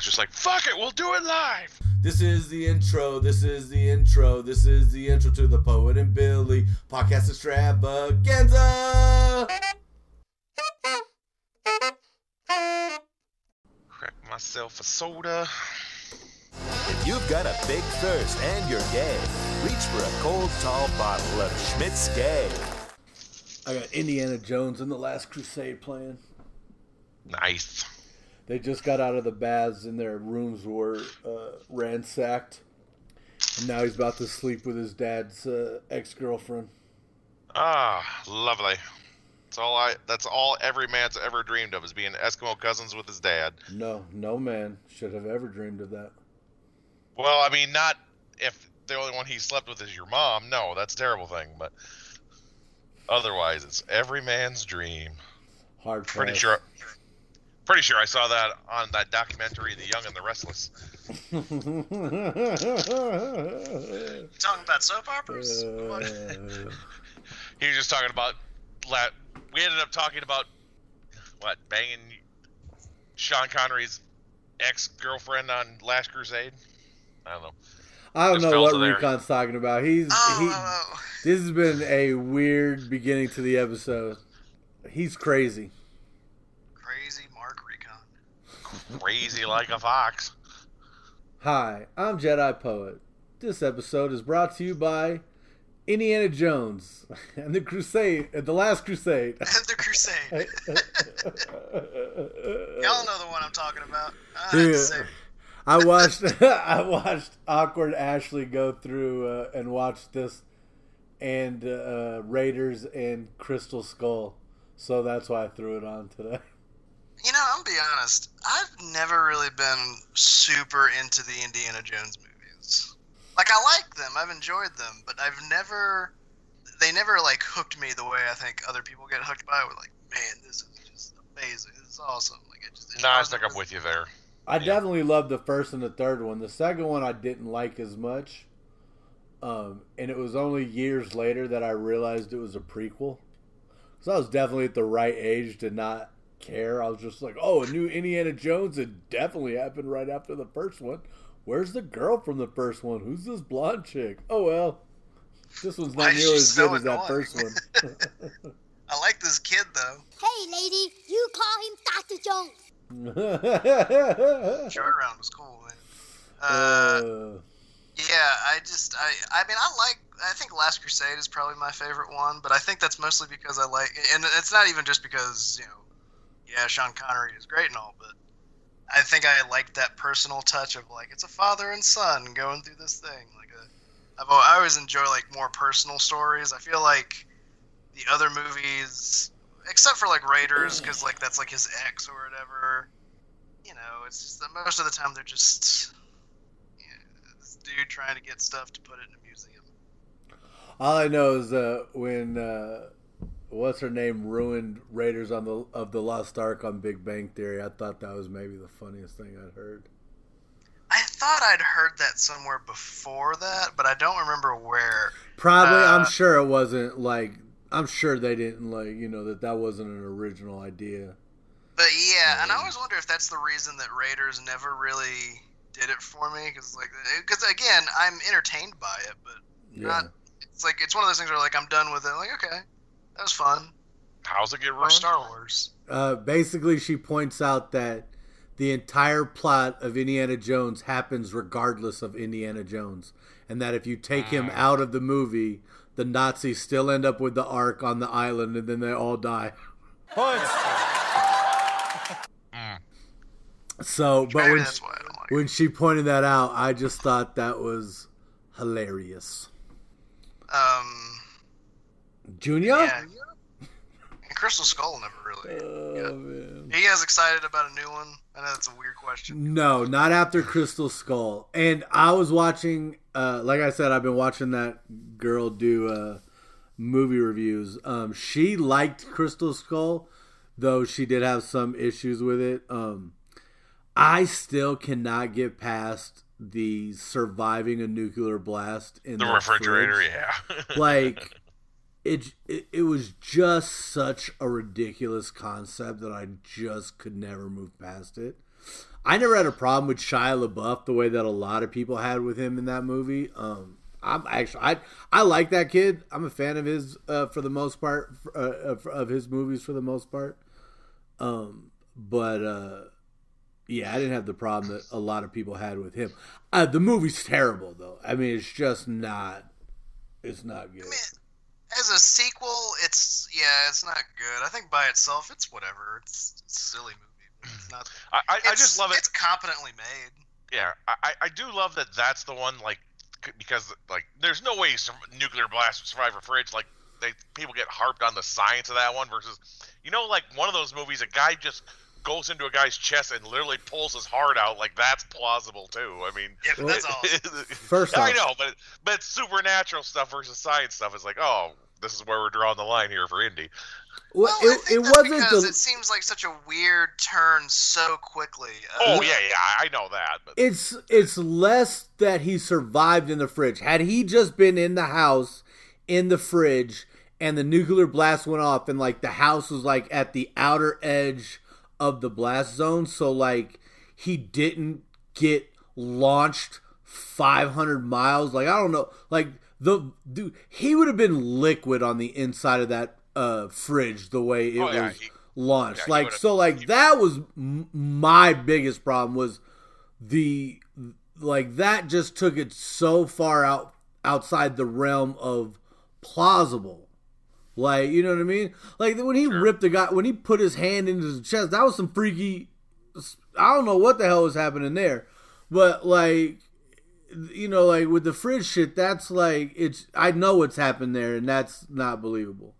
was just like, "Fuck it, we'll do it live." This is the intro. This is the intro. This is the intro to the Poet and Billy podcast extravaganza. Crack myself a soda. If you've got a big thirst and you're gay, reach for a cold, tall bottle of Schmidt's Gay. I got Indiana Jones and the Last Crusade playing. Nice. They just got out of the baths and their rooms were uh, ransacked. And now he's about to sleep with his dad's uh, ex girlfriend. Ah, lovely. That's all I. That's all every man's ever dreamed of is being Eskimo cousins with his dad. No, no man should have ever dreamed of that. Well, I mean, not if the only one he slept with is your mom. No, that's a terrible thing. But otherwise, it's every man's dream. Hard Pretty sure. Pretty sure I saw that on that documentary, The Young and the Restless. Talking about soap operas? What? Uh, He was just talking about. La- we ended up talking about what banging Sean Connery's ex girlfriend on Last Crusade. I don't know. I don't Just know what to. Recon's talking about. He's Oh, he. oh, oh. This has been a weird beginning to the episode. He's crazy. crazy Mark Recon. Crazy like a fox. Hi, I'm Jedi Poet. This episode is brought to you by Indiana Jones and the Crusade, uh, the Last Crusade. and the Crusade. Y'all know the one I'm talking about. I Yeah. I watched I watched awkward Ashley go through uh, and watch this and uh, Raiders and Crystal Skull, so that's why I threw it on today. You know, I'm gonna be honest. I've never really been super into the Indiana Jones movies. Like, I like them. I've enjoyed them, but I've never. They never like hooked me the way I think other people get hooked by. it. With like, man, this is just amazing. This is awesome. Like, it just. it Nah, I wasn't think I'm with you there. I definitely loved the first and the third one. The second one I didn't like as much. Um, and it was only years later that I realized it was a prequel. So I was definitely at the right age to not care. I was just like, oh, a new Indiana Jones. It definitely happened right after the first one. Where's the girl from the first one? Who's this blonde chick? Oh, well. This one's not is nearly as so good as that first one. I like this kid though. Hey, lady, you call him Dr. Jones. Joy Round was cool, man. Uh, Uh, Yeah, I just I I mean I like I think Last Crusade is probably my favorite one, but I think that's mostly because I like and it's not even just because you know yeah Sean Connery is great and all, but I think I like that personal touch of like it's a father and son going through this thing. Like a, I've I always enjoy like more personal stories. I feel like the other movies, except for like Raiders, because like that's like his ex or whatever. You know, it's just that most of the time they're just yeah, this dude trying to get stuff to put it in a museum. All I know is uh, when uh, what's her name ruined Raiders on the of the Lost Ark on Big Bang Theory. I thought that was maybe the funniest thing I'd heard. I thought I'd heard that somewhere before that, but I don't remember where. Probably, Uh, I'm sure it wasn't like I'm sure they didn't like you know that that wasn't an original idea. But yeah, and I always wonder if that's the reason that Raiders never really did it for me, because like, because again, I'm entertained by it, but Yeah. not. It's like it's one of those things where like I'm done with it. Like okay, that was fun. How's it get Or ruined? Star Wars. Uh, basically, she points out that the entire plot of Indiana Jones happens regardless of Indiana Jones, and that if you take him out of the movie, the Nazis still end up with the Ark on the island, and then they all die. So, but Maybe when that's why I don't like. when she pointed that out, I just thought that was hilarious. Um, Junior? yeah. And Crystal Skull never really. Oh, man. Are you guys excited about a new one? I know that's a weird question. No, not after Crystal Skull. And I was watching, uh, like I said, I've been watching that girl do uh, movie reviews. Um, she liked Crystal Skull, though she did have some issues with it. Um, I still cannot get past the surviving a nuclear blast in The refrigerator, fridge. yeah. like it, it was just such a ridiculous concept that I just could never move past it. I never had a problem with Shia LaBeouf the way that a lot of people had with him in that movie. Um, I'm actually I I like that kid. I'm a fan of his uh, for the most part uh, of, of his movies for the most part. Um, but uh, yeah, I didn't have the problem that a lot of people had with him. Uh, the movie's terrible though. I mean, it's just not. It's not good. I mean, as a sequel, it's yeah, it's not good. I think by itself, it's whatever. It's, it's a silly movie. But it's hmm. not. I, I, I just love it. It's competently made. Yeah, I, I- I do love that. That's the one. Like, because like, there's no way some nuclear blast would survive a fridge. Like, they people get harped on the science of that one versus, you know, like one of those movies, a guy just goes into a guy's chest and literally pulls his heart out. Like that's plausible too. I mean, Yeah, but that's awesome. First I off- know, but but it's supernatural stuff versus science stuff. is like, oh, this is where we're drawing the line here for Indy. Well, Well, I it, think it that's wasn't because the. it seems like such a weird turn so quickly. Uh, Oh yeah, yeah, I know that. But It's it's less that he survived in the fridge. Had he just been in the house in the fridge and the nuclear blast went off and like the house was like at the outer edge of the blast zone, so like he didn't get launched 500 miles. Like I don't know, like the dude he would have been liquid on the inside of that uh fridge the way it Oh, yeah, was he- launched. yeah, like so like that was m- my biggest problem was the like that just took it so far out outside the realm of plausible. Like, you know what I mean? Like when he ripped the guy when he put his hand into his chest, that was some freaky I don't know what the hell was happening there. But like you know, like with the fridge shit, that's like it's I know what's happened there and that's not believable.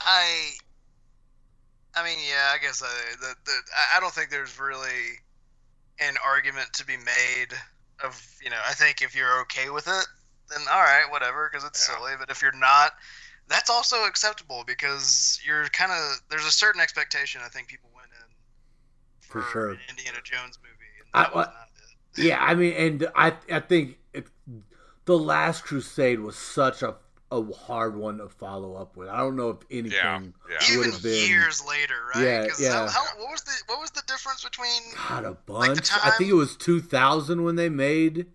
I, I mean, yeah, I guess I, the, the, I- I don't think there's really an argument to be made of, you know, I think if you're okay with it, then all right, whatever, because it's Yeah. silly. But if you're not, that's also acceptable because you're kind of there's a certain expectation I think people went in For for, sure. an Indiana Jones movie, and I- that was not it. Yeah, I mean, and I I think it, the Last Crusade was such a a hard one to follow up with. I don't know if anything Yeah, yeah. would Even have been years later, right? Yeah, 'Cause yeah. How, how, what was the what was the difference between? God a Like the bunch. I think it was two thousand when they made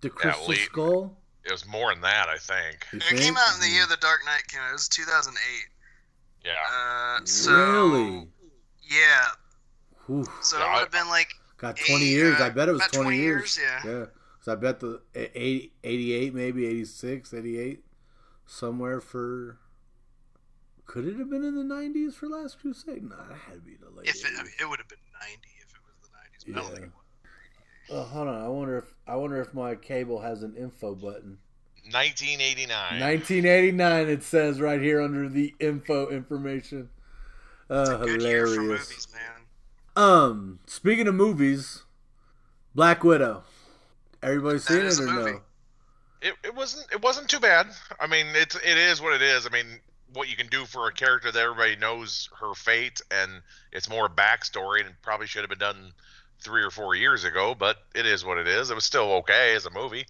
the Crystal late. Skull. It was more than that, I think. You It came out in the year The Dark Knight came out. It was 2008. Yeah. Uh, so really? yeah, Whew. so Yeah, it would have been like Got eight, twenty years. uh, I bet it was about 20, 20 years. years, yeah. Yeah. Because I bet the eh, 80, 88, maybe 86, 88, somewhere for. Could it have been in the nineties for Last Crusade? No, that had to be the late. if it, I mean, it would have been 90 if it was the 90s. But I don't think Oh, hold on. I wonder if I wonder if my cable has an info button. 1989. 1989. It says right here under the info information. It's Uh, a good year for hilarious. movies, man. Um, speaking of movies, Black Widow. Everybody seen it or movie. no? It, it wasn't it wasn't too bad. I mean, it's it is what it is. I mean, what you can do for a character that everybody knows her fate, and it's more backstory, and probably should have been done three or four years ago. But it is what it is. It was still okay as a movie.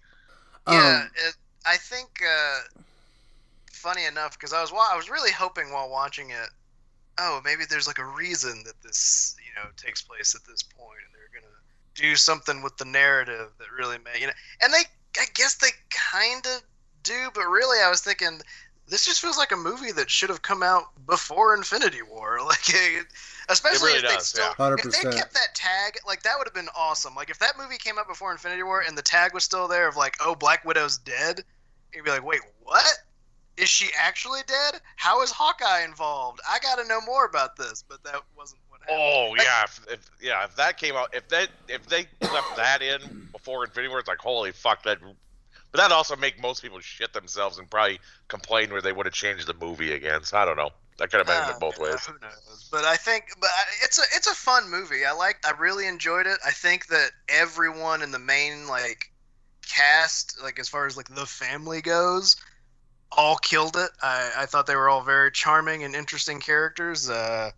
Yeah, Um, it, I think. Uh, funny enough, because I was wa- I was really hoping while watching it. Oh, maybe there's like a reason that this you know takes place at this point, and they're gonna do something with the narrative that really may you know. And they, I guess they kind of do, but really, I was thinking this just feels like a movie that should have come out before Infinity War. Like, it, especially really if they does, still, yeah. if they kept that tag, like that would have been awesome. Like if that movie came out before Infinity War and the tag was still there of like, oh, Black Widow's dead, you'd be like, wait, what? Is she actually dead? How is Hawkeye involved? I got to know more about this. But that wasn't what happened. Oh Like, yeah, if, if yeah, if that came out, if they if they left that in before Infinity War, it's like holy fuck that. But that also make most people shit themselves and probably complain where they would have changed the movie again. So I don't know. That could have been uh, both ways. Who knows? But I think, but it's a it's a fun movie. I like. I really enjoyed it. I think that everyone in the main like cast, like as far as like the family goes, all killed it. I, I thought they were all very charming and interesting characters. Uh,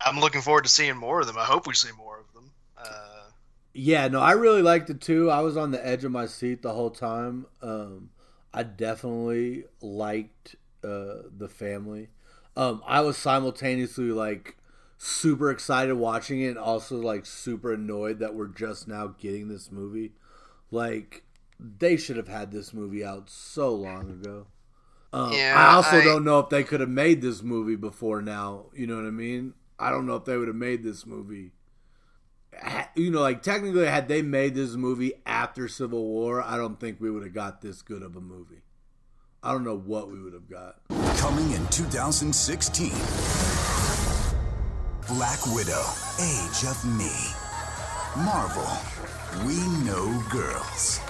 I'm looking forward to seeing more of them. I hope we see more of them. Uh, Yeah, no, I really liked it too. I was on the edge of my seat the whole time. Um, I definitely liked uh, the family. Um, I was simultaneously like super excited watching it and also like super annoyed that we're just now getting this movie. Like they should have had this movie out so long ago. Um, Yeah, I also I- don't know if they could have made this movie before now. You know what I mean? I don't know if they would have made this movie. You know, like technically, had they made this movie after Civil War, I don't think we would have got this good of a movie. I don't know what we would have got. Coming in 2016. Black Widow, Age of Me. Marvel, We Know Girls.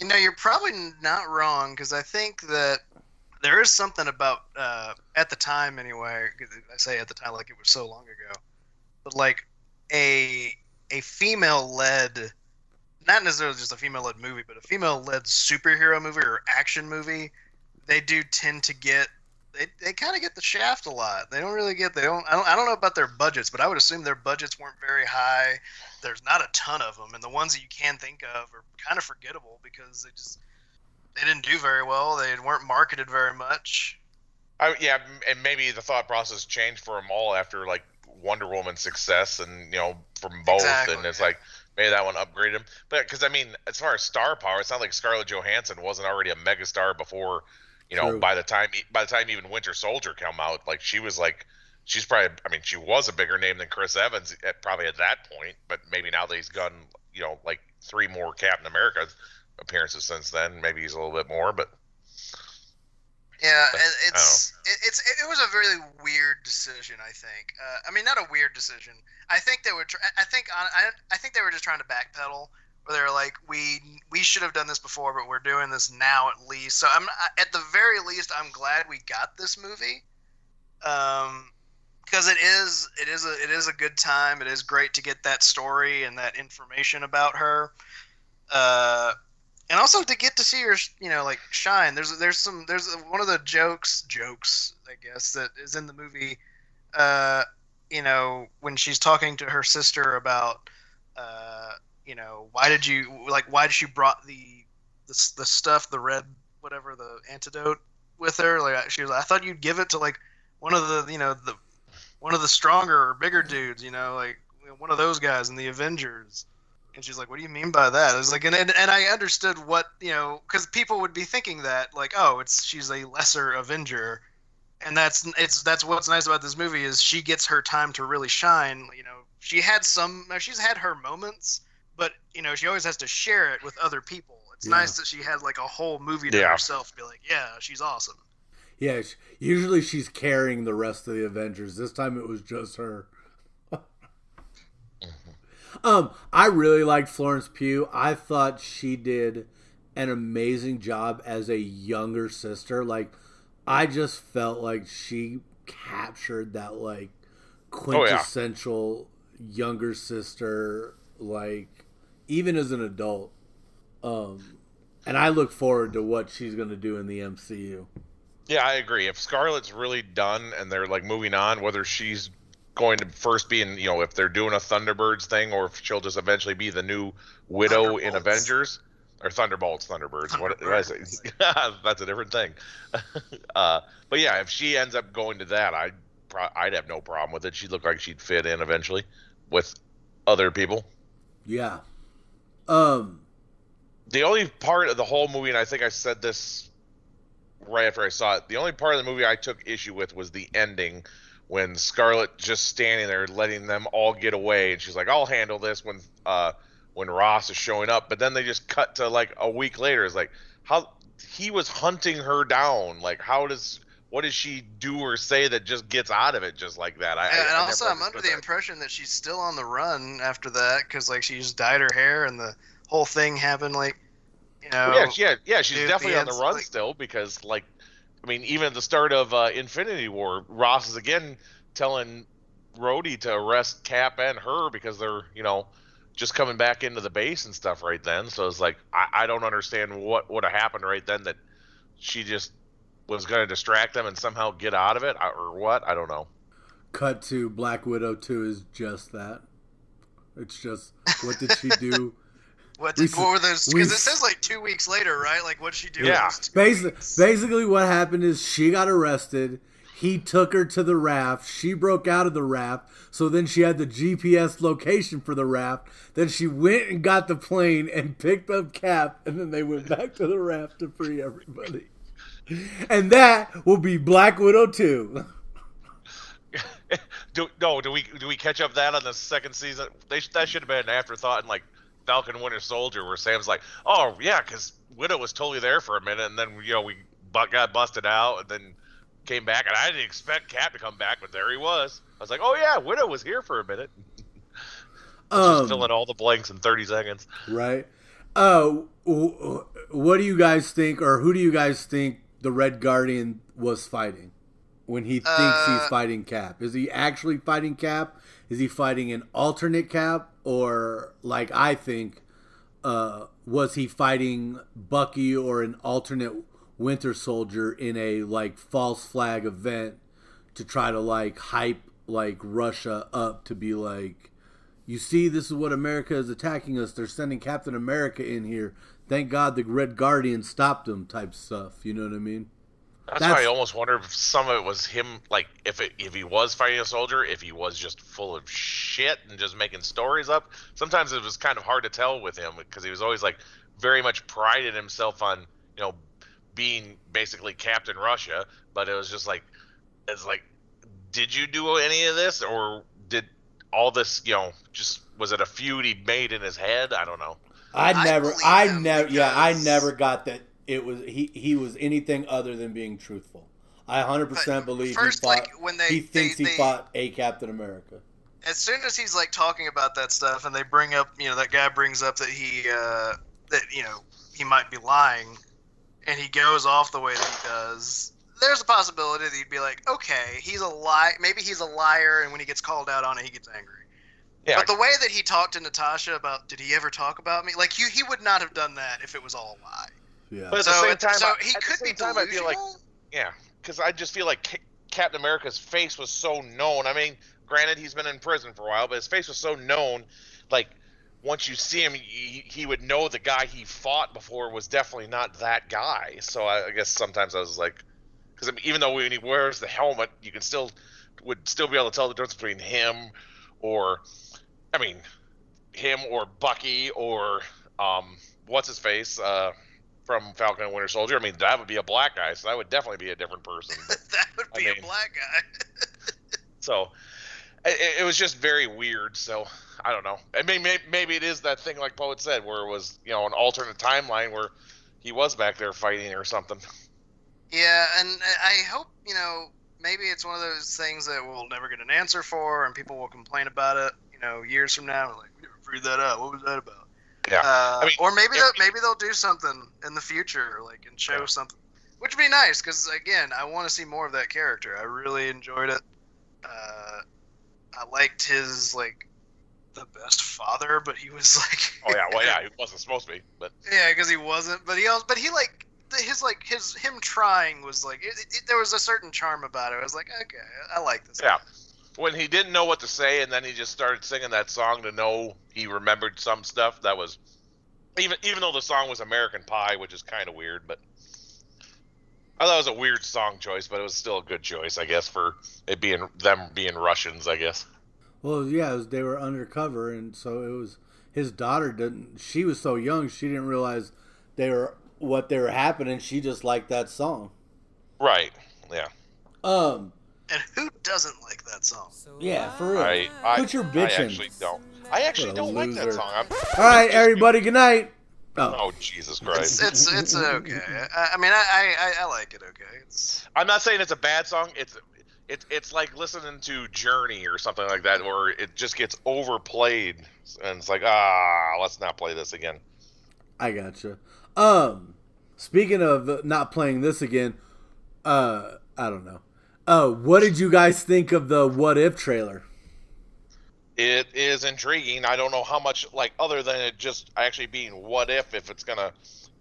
You know, you're probably not wrong because I think that there is something about uh, at the time anyway, I say at the time like it was so long ago, but like a a female led, not necessarily just a female led movie, but a female led superhero movie or action movie. They do tend to get they, they kind of get the shaft a lot. They don't really get they don't I don't I don't know about their budgets, but I would assume their budgets weren't very high. There's not a ton of them, and the ones that you can think of are kind of forgettable because they just they didn't do very well. They weren't marketed very much. I, yeah, and maybe the thought process changed for them all after like Wonder Woman's success, and you know from both, Exactly, and it's yeah. like maybe that one upgraded him. But because I mean, as far as star power, it's not like Scarlett Johansson wasn't already a megastar before. You know, True. by the time by the time even Winter Soldier came out, like she was like she's probably I mean she was a bigger name than Chris Evans at, probably at that point, but maybe now that he's done you know like three more Captain America appearances since then, maybe he's a little bit more, but Yeah, But, it, it's it, it's it was a really weird decision. I think. Uh, I mean, not a weird decision. I think they were. Tr- I think on, I I think they were just trying to backpedal. Where they're like, we we should have done this before, but we're doing this now at least. So I'm at the very least, I'm glad we got this movie. Um, because it is it is a it is a good time. It is great to get that story and that information about her. Uh, and also to get to see her, you know, like shine. There's there's some there's one of the jokes jokes I guess that is in the movie. Uh, you know, when she's talking to her sister about, uh, you know, why did you like why did she brought the the the stuff the red whatever the antidote with her? Like she was, like, I thought you'd give it to like one of the you know the one of the stronger or bigger dudes, you know, like one of those guys in the Avengers. And she's like, "What do you mean by that?" I was like, and and, and I understood what you know, because people would be thinking that like, oh, it's she's a lesser Avenger, and that's it's that's what's nice about this movie is she gets her time to really shine. You know, she had some, she's had her moments, but you know, she always has to share it with other people. It's Yeah. nice that she had like a whole movie to Yeah. herself to be like, yeah, she's awesome. Yeah, usually she's carrying the rest of the Avengers. This time it was just her. um, I really liked Florence Pugh. I thought she did an amazing job as a younger sister. Like, I just felt like she captured that like quintessential younger sister. Like, even as an adult. Um, and I look forward to what she's going to do in the MCU. Yeah, I agree. If Scarlett's really done and they're like moving on, whether she's going to first be in, you know, if they're doing a Thunderbirds thing, or if she'll just eventually be the new Widow in Avengers or Thunderbolts, Thunderbirds. What did I say? That's a different thing. uh, but yeah, if she ends up going to that, I'd pro- I'd have no problem with it. She'd look like she'd fit in eventually with other people. Yeah. Um. the only part of the whole movie, and I think I said this right after I saw it, the only part of the movie I took issue with was the ending when Scarlett just standing there letting them all get away, and she's like, "I'll handle this." When uh, when Ross is showing up, but then they just cut to like a week later. It's like how he was hunting her down. Like how does what does she do or say that just gets out of it just like that? I, I- and I never also, I'm under the that. impression that she's still on the run after that because like she just dyed her hair and the whole thing happened like, you know. yeah, yeah, yeah. She's definitely the on the run like- still because, like, I mean, even at the start of uh, Infinity War, Ross is again telling Rhodey to arrest Cap and her because they're, you know, just coming back into the base and stuff right then. So it's like I, I don't understand what would have happened right then that she just was going to distract them and somehow get out of it or what? I don't know. Cut to Black Widow 2 is just that. It's just what did she do? What, We did, s- what were those? Because it s- says like two weeks later, right? Like, what did she do? Yeah. in those two Basically, weeks? basically, what happened is she got arrested. He took her to the raft. She broke out of the raft. So then she had the GPS location for the raft. Then she went and got the plane and picked up Cap. And then they went back to the raft to free everybody. And that will be Black Widow 2. do, no, do we do we catch up that on the second season? They, that should have been an afterthought in like Falcon Winter Soldier, where Sam's like, "Oh yeah, because Widow was totally there for a minute, and then you know we got busted out, and then came back, and I didn't expect Cap to come back, but there he was. I was like, oh yeah, Widow was here for a minute. Um, Just filling all the blanks in 30 seconds. right? Uh, w- what do you guys think, or who do you guys think the Red Guardian was fighting when he thinks Uh, he's fighting Cap? Is he actually fighting Cap? Is he fighting an alternate Cap, or like I think, uh, was he fighting Bucky or an alternate Winter Soldier in a like false flag event to try to like hype like Russia up to be like you see, this is what America is attacking us. They're sending Captain America in here. Thank God the Red Guardian stopped him type stuff. You know what I mean? That's, That's- why I almost wonder if some of it was him, like if it, if he was fighting a soldier, if he was just full of shit and just making stories up. Sometimes it was kind of hard to tell with him because he was always like very much prided himself on you know being basically Captain Russia, but it was just like it's like, did you do any of this or did all this you know just was it a feud he made in his head? I don't know. I I never, I him never, yeah, I never got that it was he. He was anything other than being truthful. I hundred percent But believe first, he fought. like, when they- he thinks they- he they- fought a Captain America. as soon as he's like talking about that stuff and they bring up you know that guy brings up that he uh that you know he might be lying and he goes off the way that he does there's a possibility that he'd be like okay he's a lie maybe he's a liar and when he gets called out on it he gets angry Yeah, but the way that he talked to natasha about did he ever talk about me like you he would not have done that if it was all a lie Yeah, But at so, the same time, so I- he could be same time, I delusional feel like Yeah, because I just feel like Ca- Captain America's face was so known. I mean, granted, he's been in prison for a while, but his face was so known. Like, once you see him, he, he would know the guy he fought before was definitely not that guy. So I, I guess sometimes I was like, because I mean, even though when he wears the helmet, you can still would still be able to tell the difference between him or, I mean, him or Bucky or um, what's his face. Uh, from Falcon and Winter Soldier. I mean, that would be a black guy, so that would definitely be a different person. But, that would I be mean- a black guy so it, it was just very weird. So I don't know. I mean, maybe, maybe it is that thing like Poet said, where it was you know an alternate timeline where he was back there fighting or something. Yeah, and I hope you know maybe it's one of those things that we'll never get an answer for, and people will complain about it. Know, years from now, like we never figured that out. What was that about? Yeah. Uh, I mean, or maybe they'll, maybe they'll do something in the future, like and show Yeah. something, which would be nice because again, I want to see more of that character. I really enjoyed it. Uh, I liked his like the best father, but he was like Oh yeah, well yeah, he wasn't supposed to be, but yeah, because he wasn't. But he also, but he like his like his him trying was like it, it, there was a certain charm about it. I was like, okay, I like this. yeah. When he didn't know what to say, and then he just started singing that song to know he remembered some stuff. That was even even though the song was American Pie, which is kind of weird, but I thought it was a weird song choice, but it was still a good choice, I guess, for it being them being Russians, I guess. Well, yeah, was, they were undercover, and so it was his daughter didn't. She was so young, she didn't realize they were what they were happening. She just liked that song. Right. Yeah. Um, And who doesn't like that song? yeah, for real. I, I, Quit your I bitching. actually don't. I actually don't like that loser. song. I'm, All right, everybody, good night. Oh, oh Jesus It's Christ! it's it's okay. I, I mean, I, I I like it. Okay, it's I'm not saying it's a bad song. It's it's it's like listening to Journey or something like that, where it just gets overplayed, and it's like ah, let's not play this again. I gotcha. Um, speaking of not playing this again, uh, I don't know. Uh, what did you guys think of the What If trailer? It is intriguing. I don't know how much, like, other than it just actually being what if, if it's gonna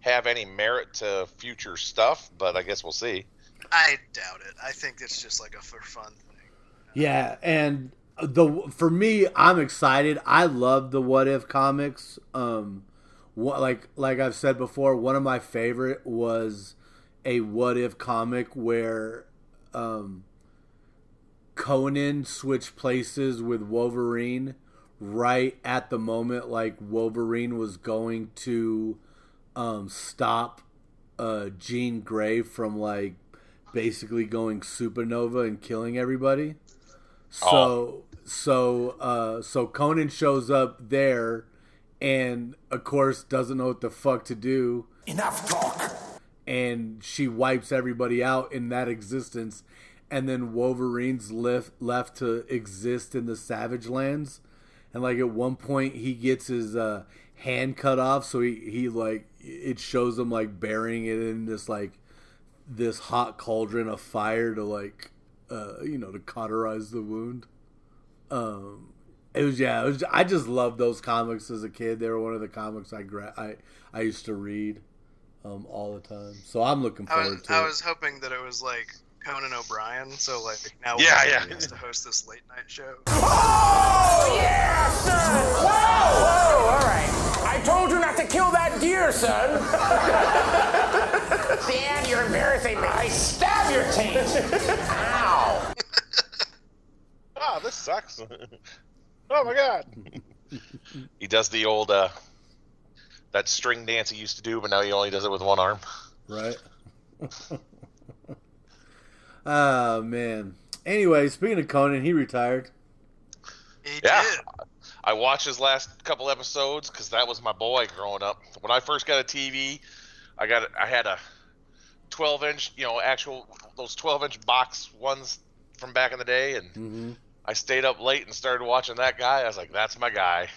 have any merit to future stuff. But I guess we'll see. I doubt it. I think it's just like a for fun thing. Yeah, and the for me, I'm excited. I love the What If comics. Um, what, like like I've said before, one of my favorite was a What If comic where, um, Conan switched places with Wolverine right at the moment like Wolverine was going to um, stop uh, Jean Grey from like basically going supernova and killing everybody. So so uh, so Conan shows up there and of course doesn't know what the fuck to do Enough talk. And she wipes everybody out in that existence and then wolverine's left left to exist in the savage lands. And like at one point he gets his uh, hand cut off so he, he like it shows him like burying it in this like this hot cauldron of fire to like uh, you know to cauterize the wound. Um it was yeah it was, i just loved those comics as a kid. They were one of the comics i gra- i i used to read um all the time so i'm looking I forward was, to I it was hoping that it was like Conan O'Brien, so like now Yeah, Wolverine yeah. gets to host this late night show. Oh, yeah, son! Whoa, whoa, all right. I told you not to kill that deer, son. Dan, you're embarrassing me. I stab your taint. Ow. Ah, this sucks. oh my god. he does the old uh that string dance he used to do, but now he only does it with one arm. right oh man anyway speaking of conan he retired He Yeah. did. I watched his last couple episodes because that was my boy growing up. When I first got a TV, I got I had a 12 inch, you know, actual those 12 inch box ones from back in the day, and mm-hmm. I stayed up late and started watching that guy. I was like, that's my guy.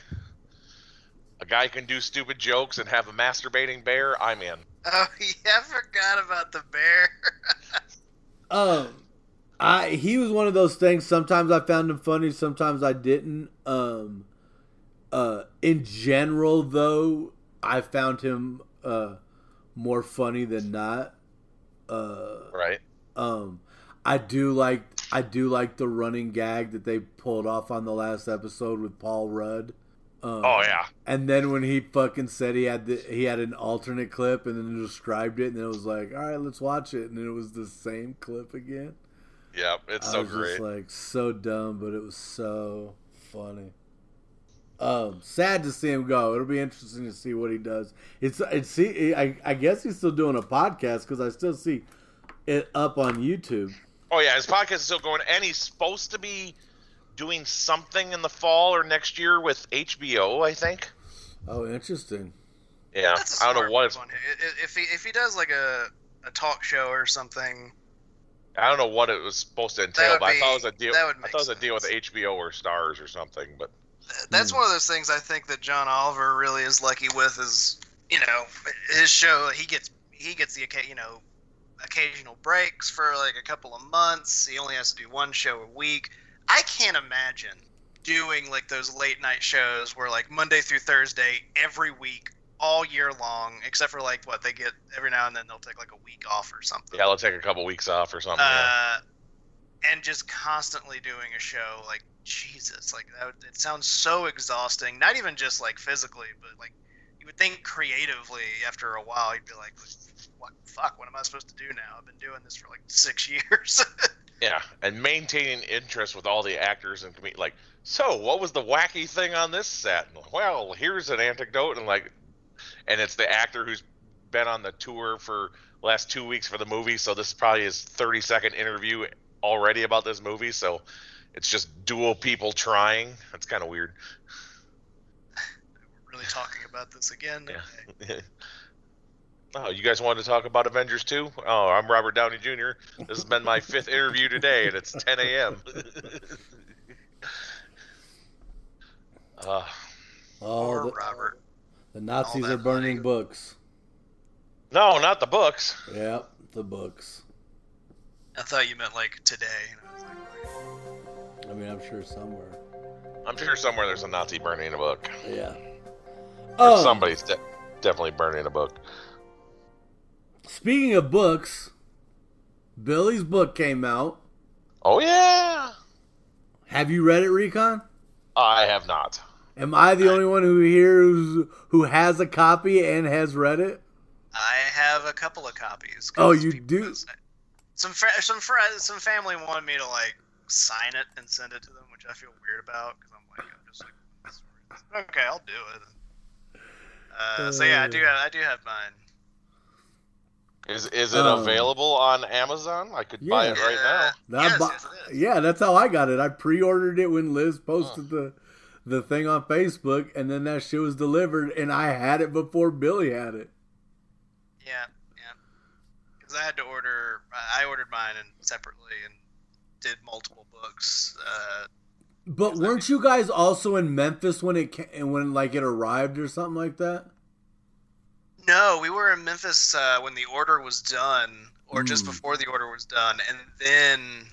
A guy can do stupid jokes and have a masturbating bear. I'm in. Oh yeah, I forgot about the bear. Um, I he was one of those things. Sometimes I found him funny, sometimes I didn't. Um, uh, in general, though, I found him uh more funny than not. Uh, Right. um, I do like I do like the running gag that they pulled off on the last episode with Paul Rudd. Um, Oh yeah. And then when he fucking said he had the, he had an alternate clip and then described it and it was like, all right, let's watch it, and then it was the same clip again. Yep. It's I so great. just like so dumb, but it was so funny. Um, sad to see him go. It'll be interesting to see what he does. It's it's see, I I guess he's still doing a podcast because I still see it up on YouTube. Oh yeah, his podcast is still going, and he's supposed to be doing something in the fall or next year with HBO. I think. Oh, interesting. Yeah, That's a I don't know what it's. move on him. I- i- If he if he does like a a talk show or something, I don't know what it was supposed to entail, would but I thought it was a deal. that would I thought it was a deal with. HBO or Starz or something. But that's Hmm. one of those things I think that John Oliver really is lucky with is you know his show he gets he gets the you know occasional breaks for like a couple of months. He only has to do one show a week. I can't imagine doing like those late night shows where like Monday through Thursday every week all year long except for like what they get every now and then they'll take like a week off or something. yeah, I'll take a couple weeks off or something. yeah. uh, and just constantly doing a show like jesus like that would, it sounds so exhausting not even just like physically but like you would think creatively after a while you'd be like what fuck what am i supposed to do now i've been doing this for like six years Yeah, and maintaining interest with all the actors and like, so what was the wacky thing on this set? Well, here's an anecdote, and like, and it's the actor who's been on the tour for last two weeks for the movie, so this is probably his 30 second interview already about this movie. So it's just dual people trying. That's kind of weird. we're really talking about this again Yeah. Okay. Oh, you guys wanted to talk about Avengers 2? Oh, I'm Robert Downey Jr. This has been my fifth interview today, and it's 10 a.m. uh, Oh, the, robert the Nazis are burning money. books. no, not the books. Yep, the books. i thought you meant like today I was like, I mean, I'm sure somewhere. I'm sure somewhere there's a Nazi burning a book. Yeah. Or Oh, somebody's de- definitely burning a book. Speaking of books, Billy's book came out. Oh, yeah. Have you read it, Recon? I have not. Am I the only one who here who's, who has a copy and has read it? I have a couple of copies. Oh, you people- do? Some fr- some fr- some family wanted me to like sign it and send it to them, which I feel weird about because I'm like, I'm just like, okay, I'll do it. Uh, so yeah, I do. Have, I do have mine. Is is it Um, available on Amazon? I could buy it right now. That Yes, bu- yes, it is. yeah, that's how I got it. I pre-ordered it when Liz posted the the thing on Facebook, and then that shit was delivered, and I had it before Billy had it. Yeah, yeah. Because I had to order. I ordered mine and separately and did multiple books. Uh, But weren't you guys also in Memphis when it ca- when like it arrived or something like that? No, we were in Memphis uh, when the order was done, or just Mm. before the order was done, and then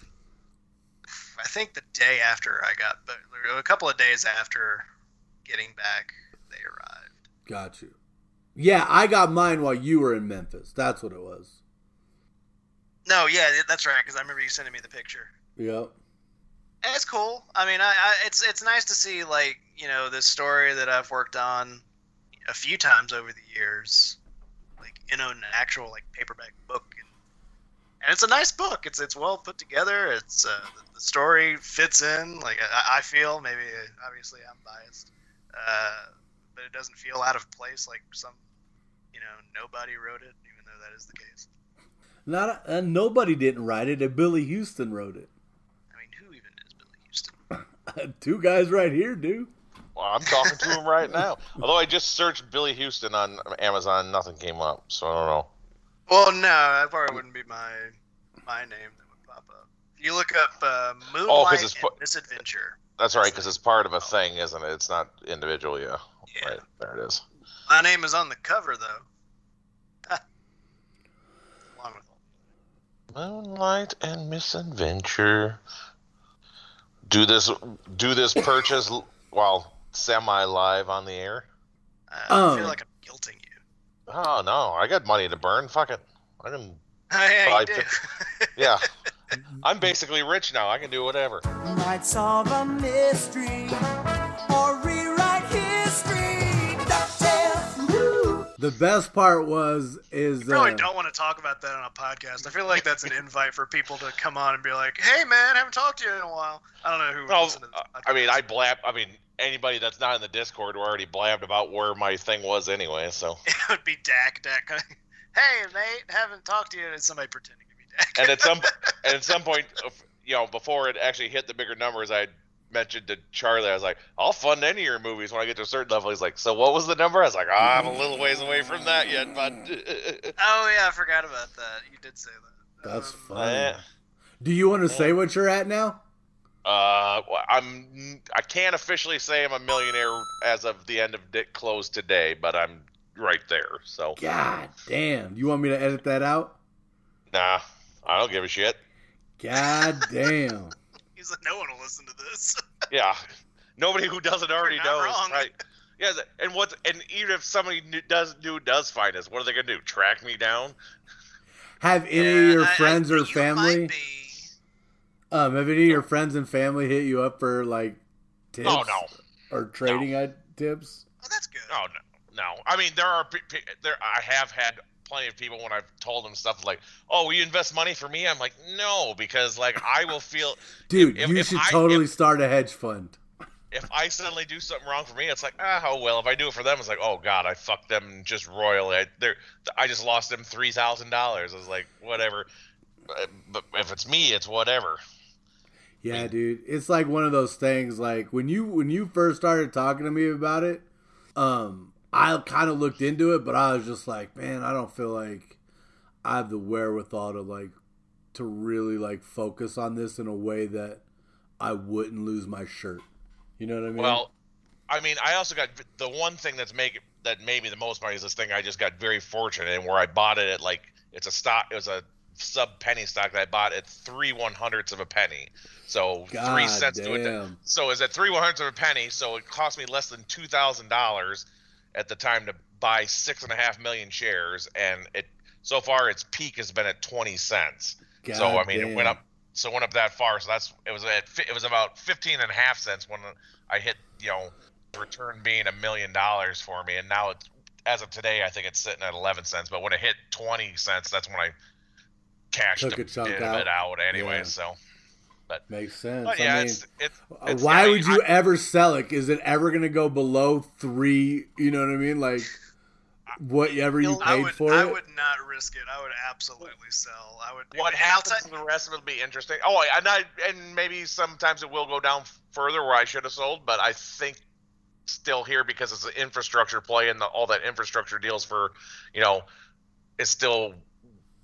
I think the day after I got, but a couple of days after getting back, they arrived. Got you. Yeah, I got mine while you were in Memphis. That's what it was. No, yeah, that's right. Because I remember you sending me the picture. Yep. And It's cool. I mean, I, I it's it's nice to see like you know this story that I've worked on a few times over the years, like in an actual like paperback book, and, and it's a nice book. It's it's well put together. It's uh, the, the story fits in. Like I, I feel maybe obviously I'm biased, uh, but it doesn't feel out of place like some you know nobody wrote it, even though that is the case. Not uh, nobody didn't write it. And Billy Houston wrote it. I mean, who even is Billy Houston? Two guys right here do. Well, I'm talking to him right now. Although I just searched Billy Houston on Amazon, nothing came up, so I don't know. Well, no, that probably wouldn't be my my name that would pop up. You look up uh, Moonlight Oh, it's and Misadventure, That's right, because it's part of a thing, isn't it? It's not individual, yeah. Yeah. Right, there it is. my name is on the cover though. Moonlight and Misadventure. Do this, do this purchase l- while semi live on the air. I feel like I'm guilting you. Oh no, I got money to burn. Fuck it, I can. Oh, yeah, Well, I you do. Yeah, I'm basically rich now. I can do whatever. Might solve a mystery or rewrite history. The best part was is Probably uh, don't want to talk about that on a podcast. I feel like that's an invite for people to come on and be like, "Hey, man, haven't talked to you in a while." I don't know who. would No, listen to this uh, I mean. I blab. I mean, anybody that's not in the Discord were already blabbed about where my thing was anyway. So, it would be Dak. Dak. Hey, mate, haven't talked to you. And somebody pretending to be Dak. and at some and at some point, uh, you know, before it actually hit the bigger numbers, I mentioned to Charlie, I was like, "I'll fund any of your movies when I get to a certain level." He's like, "So what was the number?" I was like, oh, "I'm a little ways away from that yet, but." Oh yeah, I forgot about that. You did say that. that's Um, funny. Eh. Do you want to say what you're at now? Uh, I'm. I can't officially say I'm a millionaire as of the end of Dick Close today, but I'm right there. So, God damn. You want me to edit that out? nah, I don't give a shit. God damn. He's like, no one will listen to this. Yeah, nobody who doesn't already not knows, wrong. right? Yeah, and what? And even if somebody new does new does find us, what are they gonna do? Track me down? Have any Yeah, of your I- I friends or think you family might be- um have any of your friends and family hit you up for like tips Oh no, or trading ad tips? Oh, that's good. oh no, no. I mean, there are pe- pe- there. I have had plenty of people when I've told them stuff like, "Oh, will you invest money for me?" I'm like, "No," because like I will feel, Dude, if- you if should I- totally if- start a hedge fund. if I suddenly do something wrong for me, it's like, ah, oh well. If I do it for them, it's like, oh god, I fucked them just royally. I, I just lost them three thousand dollars. I was like, whatever. But, but if it's me, it's whatever. Yeah, dude. It's like one of those things like when you when you first started talking to me about it, um, I kind of looked into it, but I was just like, man, I don't feel like I have the wherewithal to like to really like focus on this in a way that I wouldn't lose my shirt. You know what I mean? Well, I mean, I also got the one thing that's make that made me the most money is this thing I just got very fortunate in where I bought it at like it's a stock it was a sub penny stock that I bought at three one hundredths of a penny. So three God cents to it. damn. So it's at three one hundredths of a penny. So it cost me less than two thousand dollars at the time to buy six and a half million shares, and it so far its peak has been at twenty cents. so I mean, it went up. So it went up that far. So that's it was at it was about fifteen and a half cents when I hit you know return being a million dollars for me, and now it's as of today I think it's sitting at eleven cents. But when it hit twenty cents, that's when I cashed Took a a chunk out. of it out anyway. Yeah. So But Makes sense. but yeah, I mean, it's, it's, uh, it's why yeah, would you I- ever sell it? Is it ever going to go below three? You know what I mean? Like whatever you I paid would, for I it. would not risk it. I would absolutely sell. I would. what and I'll happens the rest of it will be interesting. Oh, and I and maybe sometimes it will go down further where I should have sold, but I think still here because it's an infrastructure play and the, all that infrastructure deals for, you know, it's still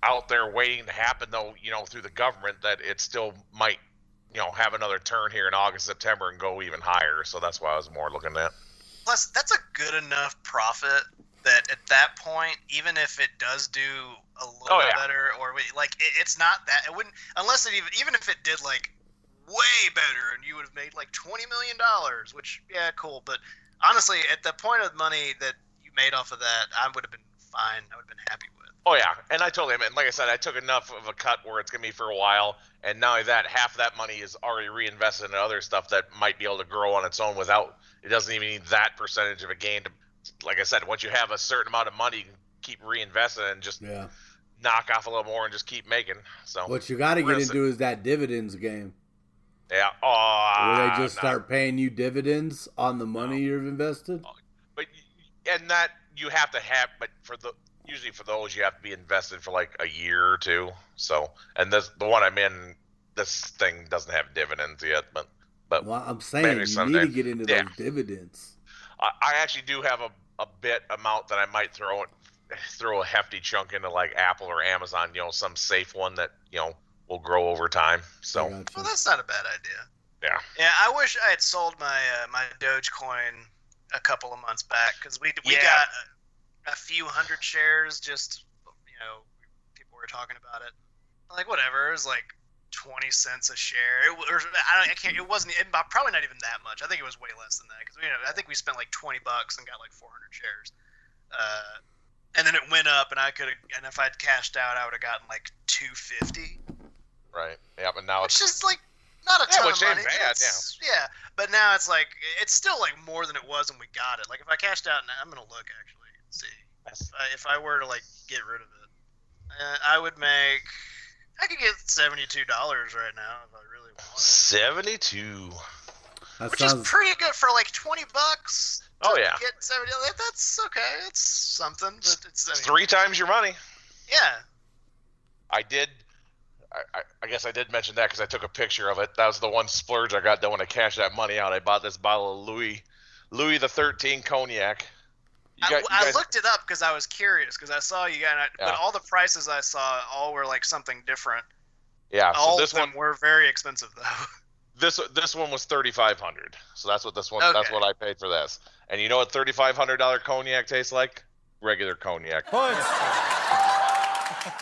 out there waiting to happen though. You know, through the government that it still might, you know, have another turn here in August, September, and go even higher. So that's why I was more looking at. Plus, that's a good enough profit that at that point, even if it does do a little Oh, bit yeah. better, or we- like it, it's not that it wouldn't unless it even even if it did like way better and you would have made like twenty million dollars, which yeah, cool. But honestly, at the point of money that you made off of that, I would have been fine. I would have been happy with. Oh yeah, and I totally. I mean, like I said, I took enough of a cut where it's gonna be for a while, and now that, half of that money is already reinvested in other stuff that might be able to grow on its own without. It doesn't even need that percentage of a gain to. Like I said, once you have a certain amount of money, you can keep reinvesting and just yeah. knock off a little more and just keep making. So What you got to get into is that dividends game yeah, oh, where they just no. start paying you dividends on the money you've invested. but and that you have to have but for the usually for those you have to be invested for like a year or two so and this the one i'm in this thing doesn't have dividends yet but but Well, I'm saying Maybe you someday. need to get into Yeah. those dividends. I, I actually do have a, a bit amount that i might throw throw a hefty chunk into like apple or amazon you know some safe one that you know will grow over time so gotcha. Well, that's not a bad idea. yeah Yeah, I wish I had sold my uh, my Dogecoin a couple of months back because we we Yeah. got a, few hundred shares. Just you know, people were talking about it. Like whatever, it was like twenty cents a share. It, wa- or, I, don't, I can't. It wasn't. It, probably not even that much. I think it was way less than that because you know I think we spent like twenty bucks and got like four hundred shares. Uh, and then it went up, and I could have. And if I'd cashed out, I would have gotten like two fifty. right yeah but now It's just like not a Yeah, ton which of ain't money. bad, It's- yeah. But now it's like it's still like more than it was when we got it. Like if I cashed out now, I'm gonna look actually see if I, if I were to like get rid of it, uh, I would make. I could get seventy two dollars right now if I really want. 72 That which sounds is pretty good for like twenty bucks. to Oh, yeah. Get seventy. That's okay. It's something, but it's I mean, three times your money Yeah. I did. I, I, I guess I did mention that because I took a picture of it. That was the one splurge I got done when I cashed that money out. I bought this bottle of Louis Louis the Thirteen cognac. You I, got- you I guys- looked it up because I was curious because I saw you got, Yeah. but all the prices I saw all were like something different. yeah. So all this of them one, were very expensive though. this this one was thirty five hundred. So that's what this one. That's what I paid for this. And you know what thirty five hundred dollar cognac tastes like? Regular cognac.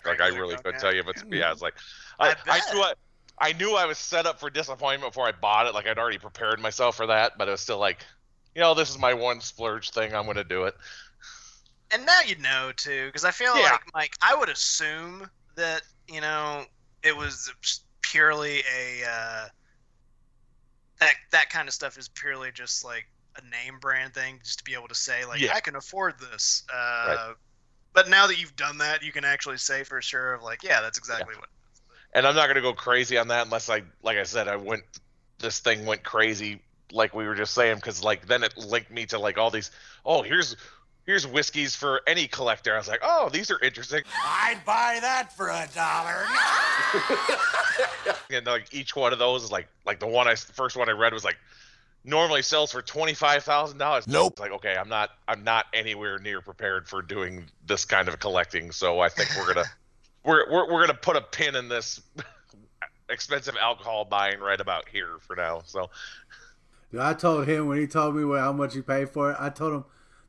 Like I really could cognac. tell you if it's yeah. It's like I I, I, knew I, I knew I was set up for disappointment before I bought it. Like I'd already prepared myself for that, but it was still like, you know, this is my one splurge thing. I'm gonna do it. and now you know too, because I feel Yeah. like Mike, I would assume that you know it was purely a uh, that that kind of stuff is purely just like a name brand thing, just to be able to say like Yeah. I can afford this. Uh, Right. But now that you've done that, you can actually say for sure of like, yeah, that's exactly what. And I'm not gonna go crazy on that unless I, like I said, I went. This thing went crazy, like we were just saying, because like then it linked me to like all these. Oh, here's here's whiskeys for any collector. I was like, oh, these are interesting. I'd buy that for a dollar. and like each one of those is like like the one I the first one I read was like normally sells for twenty five thousand dollars. Nope. It's like okay, I'm not I'm not anywhere near prepared for doing this kind of collecting. So I think we're gonna we're, we're we're gonna put a pin in this expensive alcohol buying right about here for now. So Dude, I told him when he told me what, how much he paid for it. I told him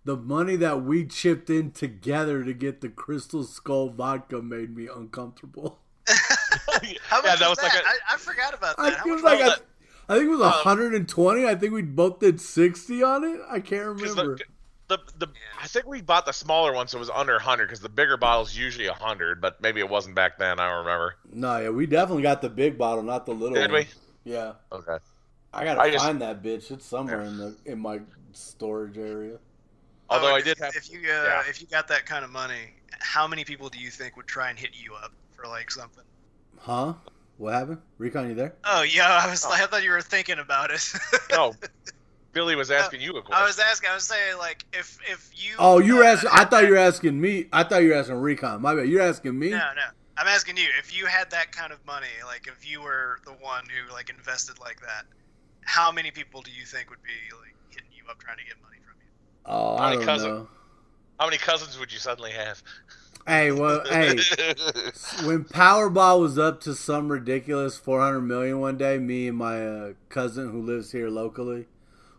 the money that we chipped in together to get the Crystal Skull vodka made me uncomfortable. How much yeah, was that was like a I, I forgot about I that. How think it was much like was a, I think it was um, 120. I think we both did 60 on it. I can't remember. the the, the I think we bought the smaller one, so it was under 100 because the bigger bottle's usually 100, but maybe it wasn't back then. I don't remember. no, yeah, we definitely got the big bottle, not the little Did one. we? Yeah. Okay. I gotta I just- find that bitch. It's somewhere in the in my storage area. Although Oh, I if- did have If you uh, yeah. if you got that kind of money, how many people do you think would try and hit you up for like something? Huh? What happened? Recon, you there? Oh yeah, I was. I thought you were thinking about it. No, Billy was asking you a question. I was asking. I was saying like if if you. Oh, you were uh, asking. I thought you were asking me. I thought you were asking Recon. My bad. You're asking me. No, no. I'm asking you if you had that kind of money, like if you were the one who like invested like that, how many people do you think would be like hitting you up trying to get money from you? Oh, How I many don't cousin- know. How many cousins would you suddenly have? Hey, well, hey, when Powerball was up to some ridiculous 400 million one day, me and my uh, cousin who lives here locally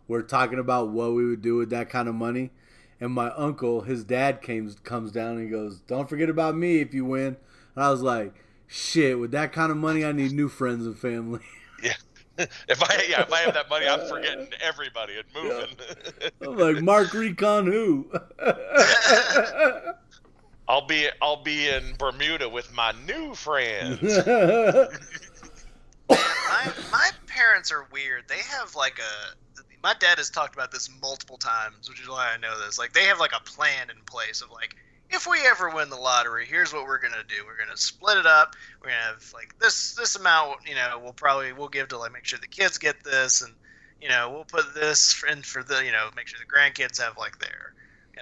were talking about what we would do with that kind of money. And my uncle, his dad came comes down and goes, "Don't forget about me if you win." And I was like, "Shit, with that kind of money, I need new friends and family." Yeah. If I yeah, if I have that money, I'm forgetting everybody and moving. I'm like, "Mark Recon who?" I'll be I'll be in Bermuda with my new friends. my my parents are weird. They have like a. My dad has talked about this multiple times, which is why I know this. Like they have like a plan in place of like if we ever win the lottery, here's what we're gonna do. We're gonna split it up. We're gonna have like this this amount. You know, we'll probably we'll give to like make sure the kids get this, and you know we'll put this in for the you know make sure the grandkids have like their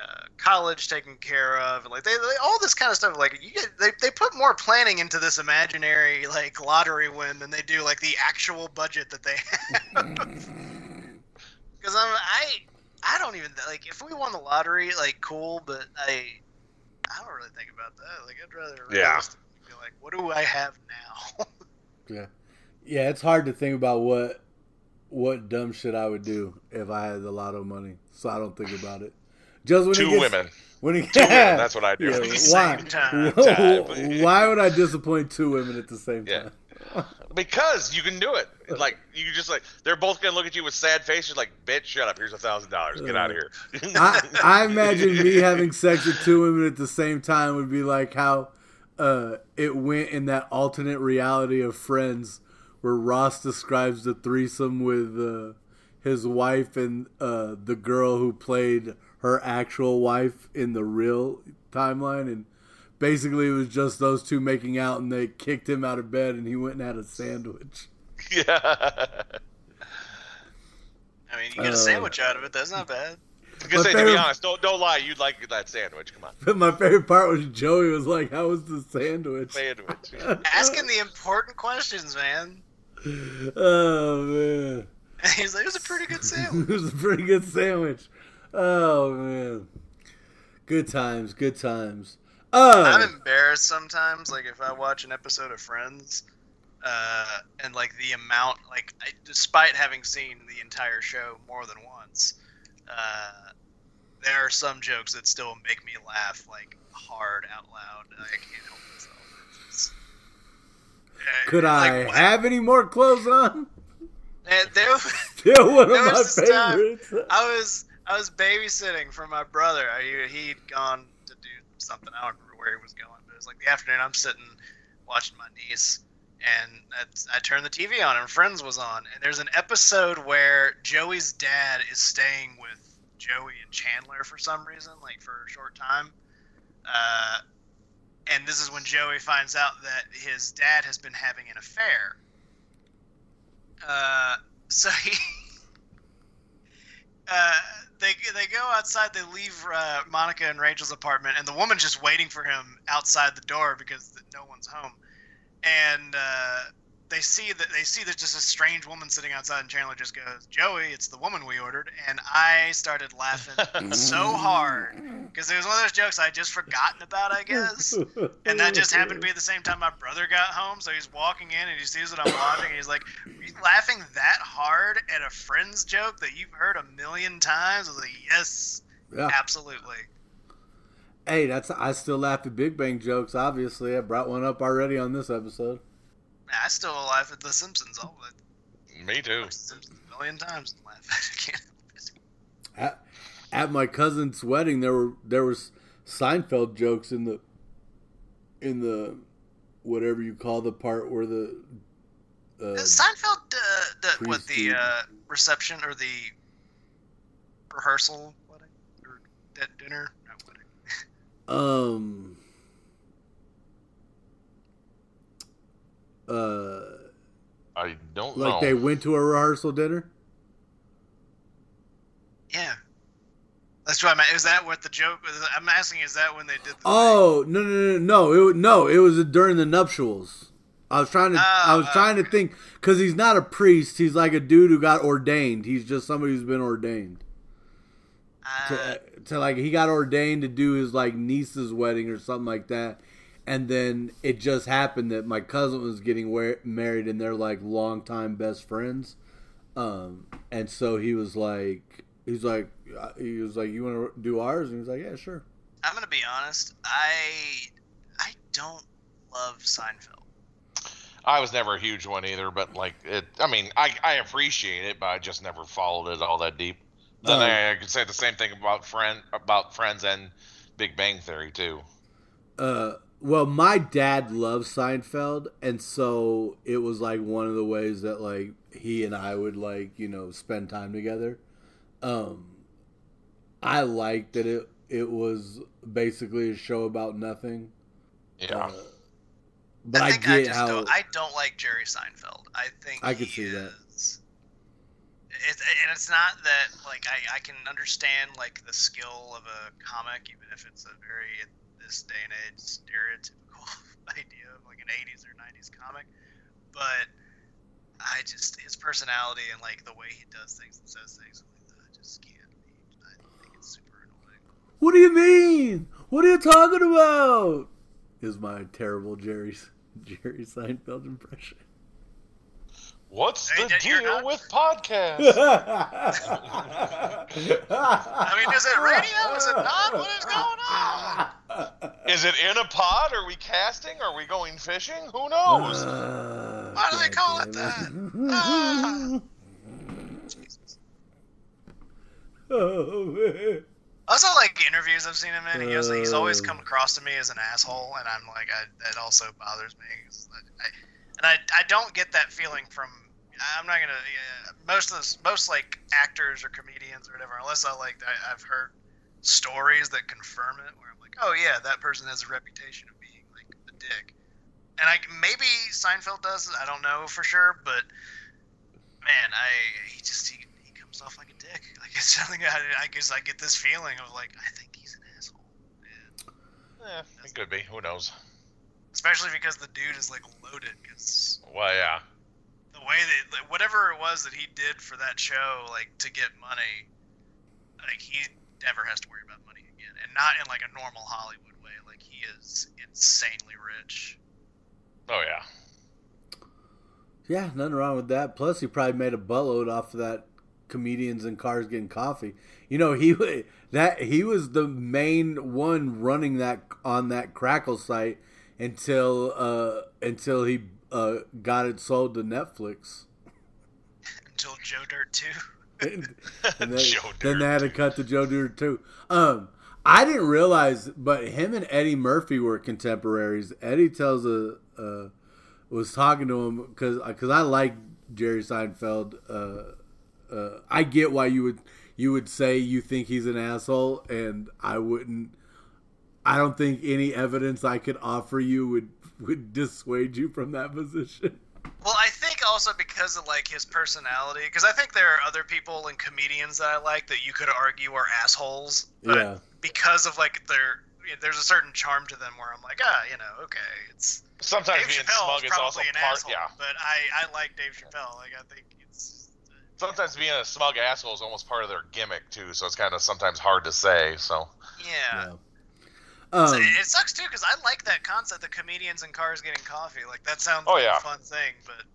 uh, college taken care of, and like they, they all this kind of stuff. Like you get, they they put more planning into this imaginary like lottery win than they do like the actual budget that they have. Because I'm I I don't even like if we won the lottery, like cool, but I I don't really think about that. Like I'd rather Yeah. be like, what do I have now? Yeah, yeah. It's hard to think about what what dumb shit I would do if I had a lot of money. So I don't think about it. Just when Two it gets, women. When it, Two women. That's what I do. Yeah, At the why? same time. Time. why would I disappoint two women at the same time? Yeah. Because you can do it. Like you just like they're both gonna look at you with sad faces, like bitch, shut up. Here's a thousand dollars. Get out of here. I, I imagine me having sex with two women at the same time would be like how uh, it went in that alternate reality of Friends, where Ross describes the threesome with uh, his wife and uh, the girl who played her actual wife in the real timeline, and basically it was just those two making out, and they kicked him out of bed, and he went and had a sandwich. yeah. I mean, you get Uh, a sandwich out of it. That's not bad. Because say, to be honest, don't don't lie. You'd like that sandwich. Come on, But my favorite part was Joey was like, "How was the sandwich?" sandwich. Asking the important questions, man. Oh man. He's like, it was a pretty good it sandwich. was a pretty good sandwich. Oh man, good times, good times. I'm Uh, embarrassed sometimes, like if I watch an episode of Friends, uh, and like the amount, like I, despite having seen the entire show more than once, uh, there are some jokes that still make me laugh like hard out loud. I can't help myself. Uh, could I what- have any more clothes on? uh, there- Still one of my this time- favorites. I was I was babysitting for my brother. I, he'd gone to do something. I don't where he was going, but it was like the afternoon. I'm sitting watching my niece, and I turned the TV on, and Friends was on. And there's an episode where Joey's dad is staying with Joey and Chandler for some reason, like for a short time. Uh, and this is when Joey finds out that his dad has been having an affair. Uh, so he. Uh, they they go outside. They leave uh, Monica and Rachel's apartment, and the woman's just waiting for him outside the door because no one's home. And uh, they see that they see there's just a strange woman sitting outside, and Chandler just goes, "Joey, it's the woman we ordered." And I started laughing so hard because it was one of those jokes I would just forgotten about, I guess. And that just happened to be at the same time my brother got home, so he's walking in and he sees what I'm watching, and he's like, Are you laughing that hard at a friend's joke that you've heard a million times? I was like, Yes, Yeah. absolutely. Hey, that's I still laugh at Big Bang jokes. Obviously, I brought one up already on this episode. I still laugh at The Simpsons all the Me too. Simpsons a million times and laugh at it. I can't help it. At, at my cousin's wedding, there were there was Seinfeld jokes in the in the whatever you call the part where the uh, Seinfeld, uh, the, what, the uh, reception or the rehearsal wedding? Or that dinner? Not wedding. um uh I don't Like know. they went to a rehearsal dinner. Yeah. That's what I meant. Is that what the joke? was? I'm asking. Is that when they did? The Oh no no no no! It, wa- no, it was during the nuptials. I was trying to I was Oh, trying to think because he's not a priest. He's like a dude who got ordained. He's just somebody who's been ordained. Uh, to, to like he got ordained to do his like niece's wedding or something like that and then it just happened that my cousin was getting wa- married and they're like longtime best friends um and so he was like he's like uh, he was like you want to do ours and he was like yeah sure I'm gonna be honest. I I don't love Seinfeld. I was never a huge one either, but like it. I mean, I I appreciate it, but I just never followed it all that deep. Then Um, I, I could say the same thing about friend about Friends and Big Bang Theory too. uh well my dad loves seinfeld and so it was like one of the ways that like he and i would like you know spend time together um i liked that it it was basically a show about nothing Yeah, uh, but i, think I, get just how don't, I don't like Jerry Seinfeld. I think I could he see that. It, and it's not that like I, I can understand like the skill of a comic, even if it's a very in this day and age stereotypical idea of like an '80s or '90s comic. But I just his personality and like the way he does things and says things, I just can't. Be, I think it's super annoying. what do you mean what are you talking about is my terrible jerry jerry seinfeld impression what's Hey, the deal not- with podcasts? I mean, is it radio? Is it not? What is going on? Is it in a pod? Are we casting? Are we going fishing? Who knows? Uh, Why do they call it that? Ah. Jesus. Oh, man. Also, like interviews I've seen him in, he he's always Uh. come across to me as an asshole, and I'm like, I, that also bothers me. I, I, and I, I don't get that feeling from. I'm not gonna. Yeah, most of this, most like actors or comedians or whatever, unless I like, I, I've heard stories that confirm it, where I'm like, oh yeah, that person has a reputation of being like a dick, and I maybe Seinfeld does. I don't know for sure, but man, I he just he, he comes off like a dick. Like it's something I, I guess I get this feeling of like I think he's an asshole, Yeah, it could be. Who knows? especially because the dude is like loaded. Because Well, yeah. the way that like, whatever it was that he did for that show, like to get money, like he never has to worry about money again, and not in like a normal Hollywood way. Like he is insanely rich. Oh yeah. Yeah, nothing wrong with that. Plus, he probably made a buttload off of that comedians and cars getting coffee. You know, he that he was the main one running that on that Crackle site until uh until he uh got it sold to Netflix. Until Joe Dirt 2. And, then, Joe then they had to cut to Joe Dirt 2. Um, I didn't realize, but him and Eddie Murphy were contemporaries. Eddie tells a uh, was talking to him because because I like Jerry Seinfeld. Uh, uh, I get why you would you would say you think he's an asshole, and I wouldn't. I don't think any evidence I could offer you would would dissuade you from that position. Well, I also because of like his personality, because I think there are other people and comedians that I like that you could argue are assholes, but Yeah. because of like their, there's a certain charm to them where I'm like, ah, you know, okay, it's Sometimes Dave being Chappelle smug is is also probably an part. asshole, Yeah. but I I like Dave Chappelle. Like I think it's Sometimes being a smug asshole is almost part of their gimmick too. So it's kind of sometimes hard to say. So yeah. Yeah. Um, So it, it sucks too because I like that concept, the comedians in cars getting coffee. Like that sounds Oh, like yeah. a fun thing, but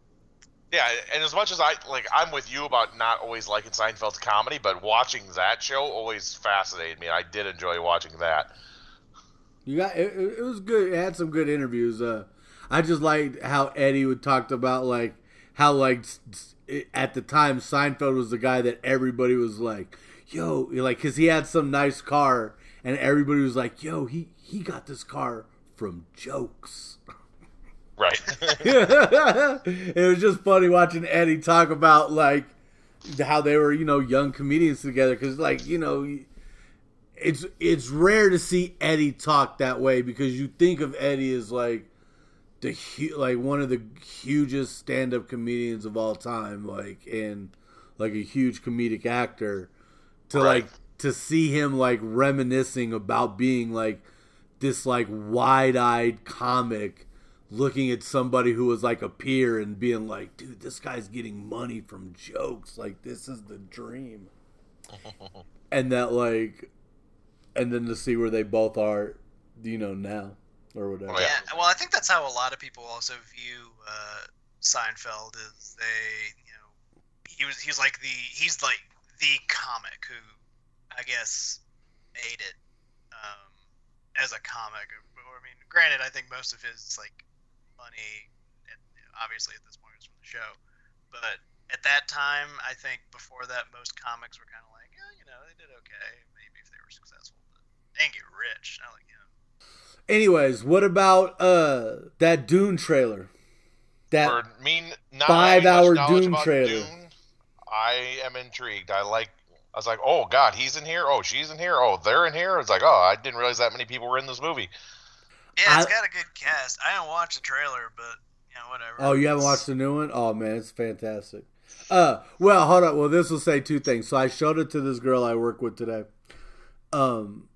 yeah, and as much as I like, I'm with you about not always liking Seinfeld's comedy, but watching that show always fascinated me. I did enjoy watching that. You got it, it was good. It had some good interviews. Uh, I just liked how Eddie would talked about like how like at the time Seinfeld was the guy that everybody was like, "Yo," like because he had some nice car, and everybody was like, "Yo, he he got this car from jokes." Right. it was just funny watching Eddie talk about like how they were, you know, young comedians together because, like, you know, it's it's rare to see Eddie talk that way because you think of Eddie as like the hu- like one of the hugest stand-up comedians of all time, like and like a huge comedic actor, to Right. like to see him like reminiscing about being like this like wide-eyed comic looking at somebody who was like a peer and being like dude this guy's getting money from jokes like this is the dream and that like and then to see where they both are you know now or whatever Oh, yeah. Yeah, well, I think that's how a lot of people also view uh, Seinfeld. Is they, you know, he was he's like the he's like the comic who, I guess, made it um, as a comic. Or, I mean, granted, I think most of his like money, and obviously at this point, it's from the show, but at that time, I think before that, most comics were kind of like, yeah, you know, they did okay, maybe if they were successful, but they didn't get rich. Not like him. anyways what about uh that dune trailer that For not five-hour knowledge Dune trailer. Dune, I am intrigued. I like. I was like, oh god, he's in here. Oh, she's in here. Oh, they're in here. It's like, oh, I didn't realize that many people were in this movie. Yeah, it's I- got a good cast. I didn't watch the trailer, but you know, whatever. Oh, you haven't watched the new one? Oh man, it's fantastic. Uh, well, hold on. Well, this will say two things. So I showed it to this girl I work with today. Um,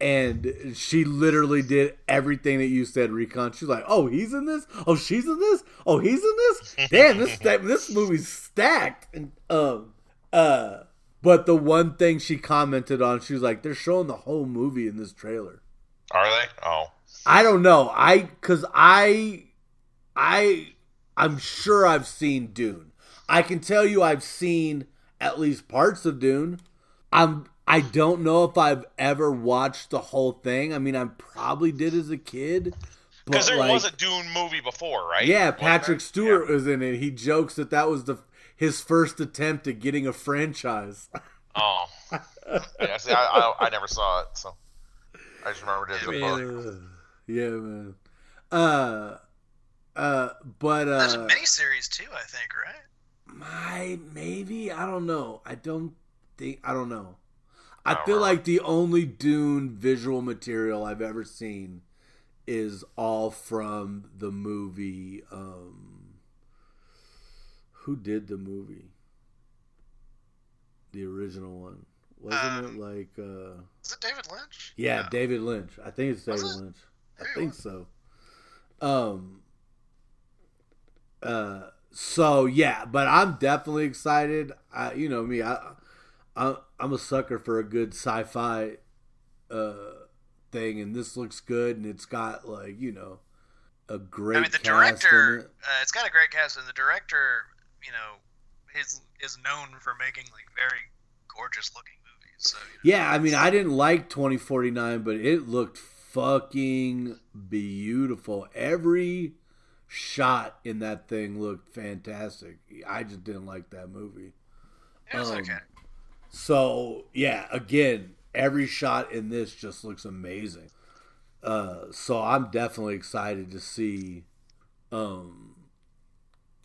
and she literally did everything that you said, Recon. She's like, "Oh, he's in this. Oh, she's in this. Oh, he's in this. Damn, this this movie's stacked." And um, uh, but the one thing she commented on, she was like, "They're showing the whole movie in this trailer." Are they? Oh, I don't know. I cuz I I I'm sure I've seen Dune. I can tell you I've seen at least parts of Dune. I'm I don't know if I've ever watched the whole thing. I mean, I probably did as a kid. because there like, was a Dune movie before, right? yeah, Patrick? Stewart Yeah. was in it. He jokes that that was the his first attempt at getting a franchise. Oh, yeah. See, I, I, I never saw it, so I just remembered it as a book. Yeah, man. Uh, uh, but uh, There's a miniseries too, I think, right? My maybe I don't know. I don't think I don't know. I don't feel like the only Dune visual material I've ever seen is all from the movie. Um, who did the movie? The original one wasn't Um, it like? uh Is it David Lynch? Yeah, David Lynch. I think it's David it? Lynch. I think so. Um. Uh. So yeah, but I'm definitely excited. I, you know me, I, I I'm a sucker for a good sci-fi, uh, thing, and this looks good, and it's got like you know, a great. I mean, the director. it. Uh, it's got a great cast, and the director, you know, is is known for making like very gorgeous looking movies. So you know, Yeah, I mean, I didn't like 2049, but it looked fucking beautiful. Every shot in that thing looked fantastic. I just didn't like that movie. it was um, okay. So, yeah, again, every shot in this just looks amazing. Uh, so I'm definitely excited to see um,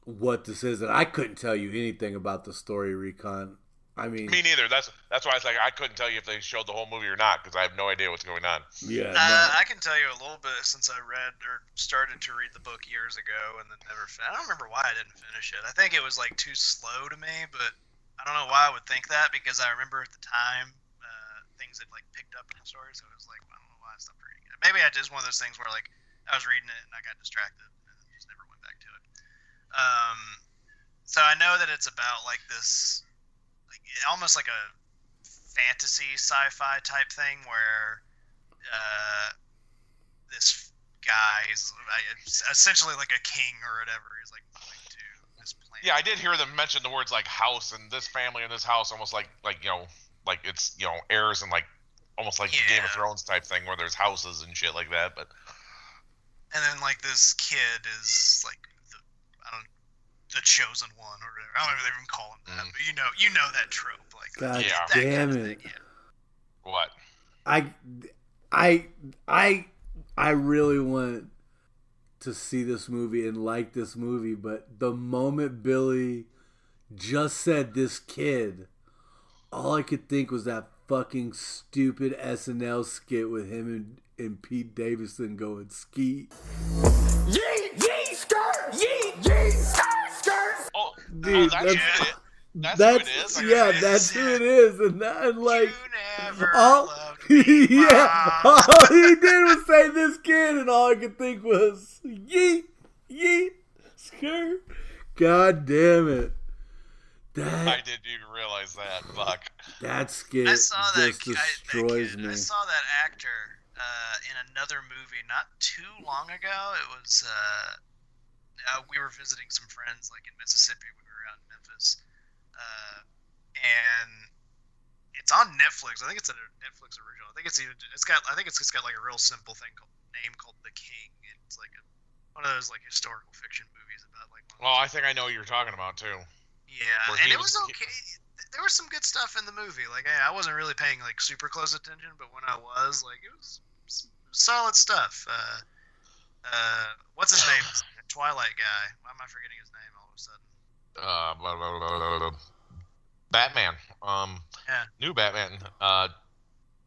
what this is. And I couldn't tell you anything about the story, Recon. I mean, Me neither. That's that's why I was like, I couldn't tell you if they showed the whole movie or not because I have no idea what's going on. yeah, Uh, no. I can tell you a little bit since I read or started to read the book years ago and then never. Fin- I don't remember why I didn't finish it. I think it was like too slow to me, but I don't know why I would think that because I remember at the time uh, things had like picked up in the story, so it was like I don't know why I stopped reading it. Maybe I just one of those things where like I was reading it and I got distracted and just never went back to it. Um, so I know that it's about like this, like almost like a fantasy sci-fi type thing where uh, this guy is essentially like a king or whatever. He's like moving to this planet. Yeah, I did hear them mention the words like house and this family and this house, almost like like you know, like it's you know heirs and like almost like the Game of Thrones type thing where there's houses and shit like that. But and then like this kid is like the I don't the chosen one or whatever. I don't know if they even call him that, Mm. but you know you know that trope. Like God Yeah. that kind damn of it. thing, yeah. what? I, I, I, I really want to see this movie and like this movie, but the moment Billy just said this kid, all I could think was that fucking stupid SNL skit with him and, and Pete Davidson going ski. Yeet! Dude, that's, that's, that's, that's, who it is. yeah, it that's who it is, and that, and like, you never all, me. yeah, all he did was say this kid, and all I could think was yeet, yeet, skirt. God damn it, I didn't even realize that. Fuck. that skit I saw that, just guy- that destroys kid. me. I saw that actor uh, in another movie not too long ago. It was uh, uh, we were visiting some friends like in Mississippi. When we were out in Memphis, uh, and it's on Netflix. I think it's a Netflix original. I think it's even it's got I think it's just got like a real simple thing called name called The King. It's like a, one of those like historical fiction movies about like. Well, I think I know what you're talking about too. yeah, and it was was- okay. There was some good stuff in the movie. Like I, I wasn't really paying like super close attention, but when I was, like it was solid stuff. Uh, uh, what's his name? The Twilight guy. Why am I forgetting his name all of a sudden? Uh, blah, blah, blah, blah, blah. Batman. Um, Yeah. new Batman. Uh,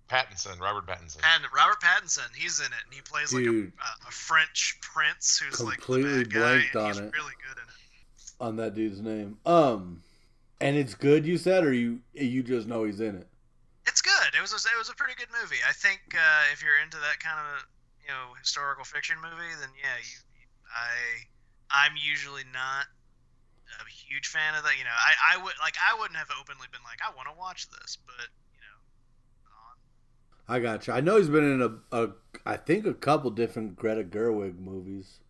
Pattinson, Robert Pattinson. And Robert Pattinson, he's in it, and he plays like a, a, a French prince who's Completely like the bad guy, blanked on he's it. really good in it. on that dude's name. Um, and it's good. You said, or you you just know he's in it. It's good. It was a, it was a pretty good movie. I think uh, if you're into that kind of you know historical fiction movie, then yeah, you, you I I'm usually not a huge fan of that. You know, I, I would like I wouldn't have openly been like I want to watch this, but you know, on. I got you. I know he's been in a, a I think a couple different Greta Gerwig movies.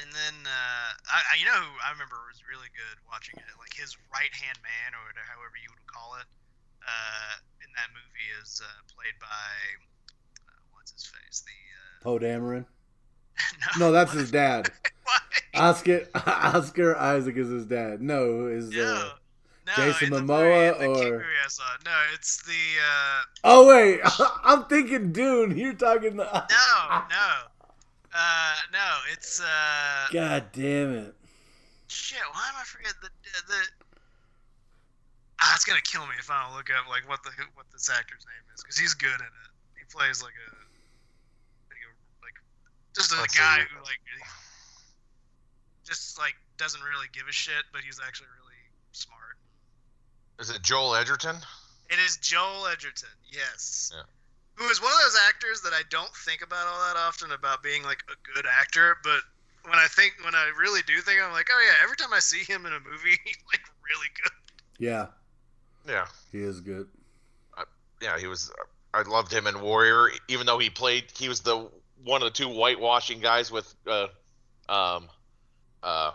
And then uh, I, you know who I remember was really good watching it, like his right hand man or whatever- however you would call it. Uh, in that movie is uh, played by uh, what's his face the uh, Poe Dameron. No, No, that's his dad. Oscar Oscar Isaac is his dad. No, is No, uh, no, Jason Momoa the or- No, it's the uh, Oh wait, I'm thinking Dune. You're talking the. no, no, uh, no. It's uh, God damn it! shit. Why am I forgetting the the? Ah, it's gonna kill me if I don't look up like what the what this actor's name is because he's good in it. He plays like a like, a, like just a Let's guy see. who like just like doesn't really give a shit, but he's actually really smart. Is it Joel Edgerton? It is Joel Edgerton, yes. Yeah. Who is one of those actors that I don't think about all that often about being like a good actor, but when I think when I really do think I'm like, oh yeah, every time I see him in a movie, he's like really good. Yeah, Yeah. he is good. Yeah, he was. I loved him in Warrior, even though he played. He was the one of the two whitewashing guys with uh, um, uh,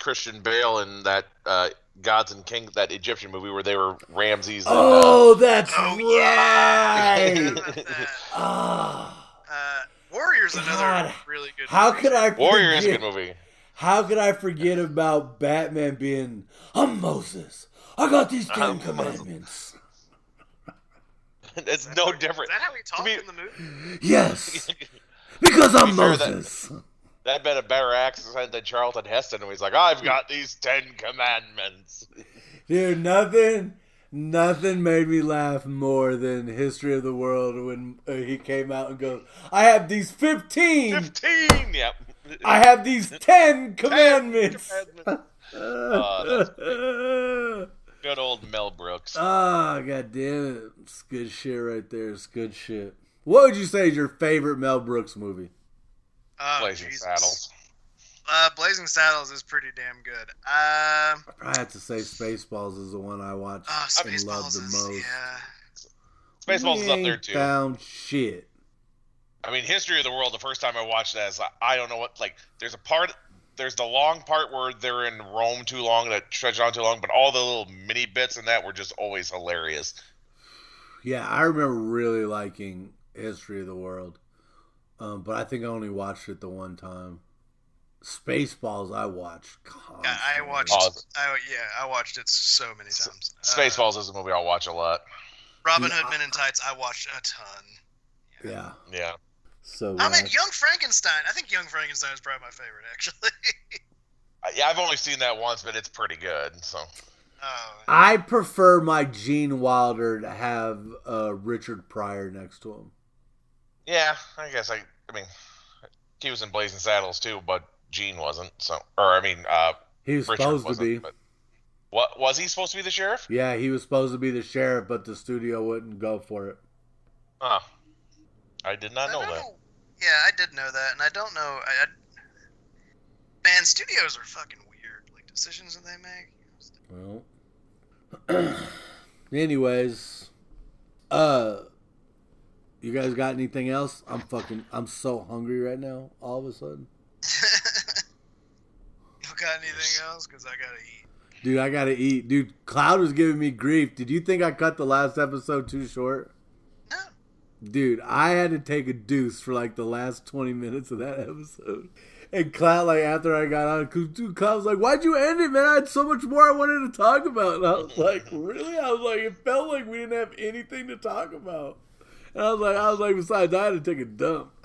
Christian Bale in that uh, Gods and Kings, that Egyptian movie where they were Ramses. And, uh, Oh, that's Oh yeah. Right. forgot about that. Ah, Uh, Warrior's another God. really good. how movie. could I? Warrior is a forget- good movie. How could I forget about Batman being, I'm Moses. I got these 10 I'm Commandments. it's no Is different. that how he talked be- in the movie? Yes, because I'm be that- Moses. That'd been a better accent than Charlton Heston, when he's like, "I've got these ten commandments." Dude, nothing, nothing made me laugh more than History of the World when uh, he came out and goes, I have these 15, Fifteen. Yep. I have these 10 commandments. commandments. Oh, Good old Mel Brooks. Ah, god damn it. It's good shit right there. It's good shit. What would you say is your favorite Mel Brooks movie? Oh, Blazing Jesus. Saddles. Uh, Blazing Saddles is pretty damn good. Um, I have to say Spaceballs is the one I watched oh, and loved Spaceballs the is most. yeah. Spaceballs is up there ain't too. Found shit. I mean, History of the World. The first time I watched that, is I, I don't know what like. There's a part. There's the long part where they're in Rome too long that stretched on too long, but all the little mini bits in that were just always hilarious. Yeah, I remember really liking History of the World, um, but I think I only watched it the one time. Spaceballs, I watched. Yeah, I watched. Pause. I, yeah, I watched it so many times. Uh, Spaceballs is a movie I'll watch a lot. Robin Hood Men in Tights. I watched a ton. Yeah, Yeah. So. I uh, mean, Young Frankenstein. I think Young Frankenstein is probably my favorite, actually. I- Yeah, I've only seen that once, but it's pretty good. So oh, I prefer my Gene Wilder to have uh, Richard Pryor next to him. yeah, I guess I. I mean, he was in Blazing Saddles too, but Gene wasn't. So, or I mean, uh, He was Richard supposed to be. but- What was he supposed to be the sheriff? Yeah, he was supposed to be the sheriff, but the studio wouldn't go for it. Huh. I did not I know don't that. know- Yeah, I did know that, and I don't know. I, I, man, studios are fucking weird. Like decisions that they make. Well, anyways, uh, you guys got anything else? I'm fucking, I'm so hungry right now. All of a sudden, you got anything else? Because I gotta eat. dude, I gotta eat. Dude, Cloud was giving me grief. Did you think I cut the last episode too short? No. Dude, I had to take a deuce for like the last 20 minutes of that episode. And Cloud, like, after I got on, cause dude, Cloud was like, Why'd you end it, man? I had so much more I wanted to talk about. And I was like, Really? I was like, It felt like we didn't have anything to talk about. And I was like, I was like, Besides, I had to take a dump.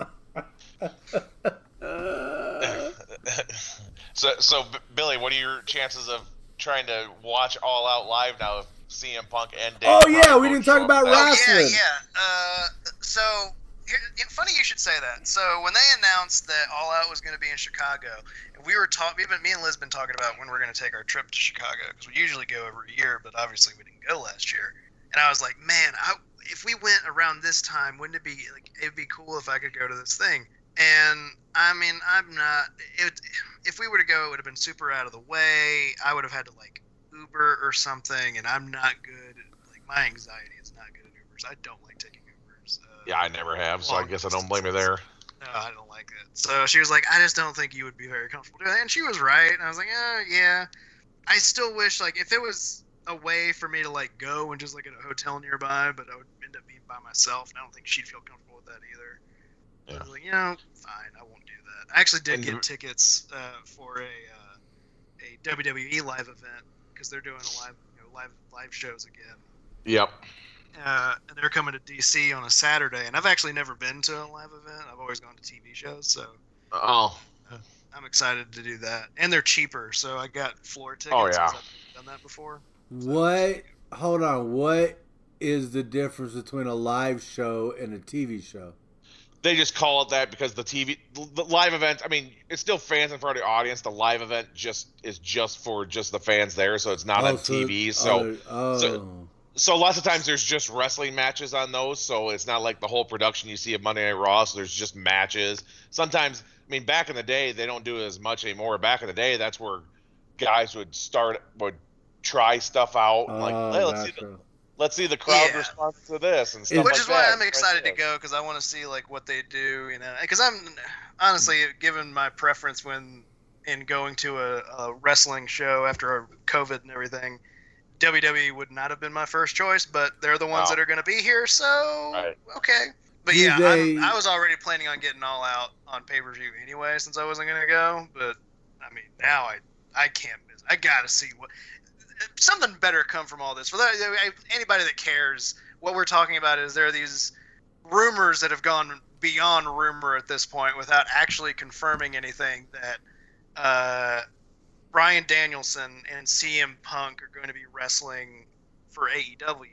so, so Billy, what are your chances of trying to watch All Out live now? If CM Punk and Dave Oh, yeah, we didn't talk about at wrestling. Oh yeah, yeah. Uh, so funny you should say that. So when they announced that All Out was going to be in Chicago, we were talking, me and Liz been talking about when we're going to take our trip to Chicago because we usually go every year, but obviously we didn't go last year. And I was like, man, I, if we went around this time, wouldn't it be like it'd be cool if I could go to this thing? And I mean, I'm not. It, if we were to go, it would have been super out of the way. I would have had to like Uber or something, and I'm not good. At, like my anxiety is not good at Ubers. I don't like taking Yeah, I never have, so I guess I don't blame her there. no, I don't like it. So she was like, I just don't think you would be very comfortable doing that. And she was right. And I was like, yeah, yeah. I still wish, like, if it was a way for me to, like, go and just, like, at a hotel nearby, but I would end up being by myself. And I don't think she'd feel comfortable with that either. Yeah. I was like, you know, fine, I won't do that. I actually did And get tickets uh, for a uh, a WWE live event because they're doing a live, you know, live live shows again Yep. Uh, and they're coming to DC on a Saturday. And I've actually never been to a live event. I've always gone to TV shows, so Oh, I'm excited to do that. And they're cheaper, so I got floor tickets. Oh yeah. I've done that before. What? Hold on. What is the difference between a live show and a TV show? they just call it that because the TV, the live event. I mean, it's still fans in front of the audience. The live event just is just for just the fans there, so it's not on so- TV. So, oh, so- so lots of times there's just wrestling matches on those. So it's not like the whole production you see of Monday Night Raw. So there's just matches. Sometimes, I mean, back in the day, they don't do it as much anymore. Back in the day, that's where guys would start would try stuff out. oh, like, hey, let's see, the, let's see the crowd Yeah. response to this and stuff Which Which like is why that. I'm excited to go because I want to see like what they do. You know, because I'm honestly given my preference when in going to a, a wrestling show after COVID and everything. WWE would not have been my first choice, but they're the ones No. that are going to be here, so Right. okay. But Do yeah, they- I'm, I was already planning on getting all out on pay per view anyway, since I wasn't going to go. But I mean, now I I can't miss. I got to see what something better come from all this. For that, anybody that cares, what we're talking about is there are these rumors that have gone beyond rumor at this point without actually confirming anything that uh, Bryan Danielson and CM Punk are going to be wrestling for AEW.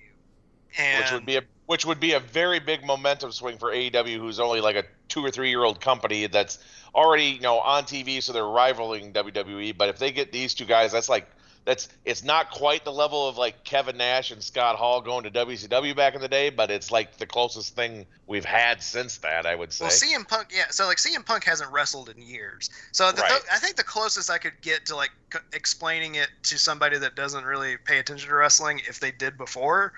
And which would be a which would be a very big momentum swing for AEW, who's only like a two or three year old company that's already you know on TV, so they're rivaling WWE. But if they get these two guys, that's like that's it's not quite the level of like Kevin Nash and Scott Hall going to WCW back in the day, but it's like the closest thing we've had since that, I would say. Well, CM Punk, yeah. So like CM Punk hasn't wrestled in years. So the, Right. I think the closest I could get to like c- explaining it to somebody that doesn't really pay attention to wrestling, if they did before,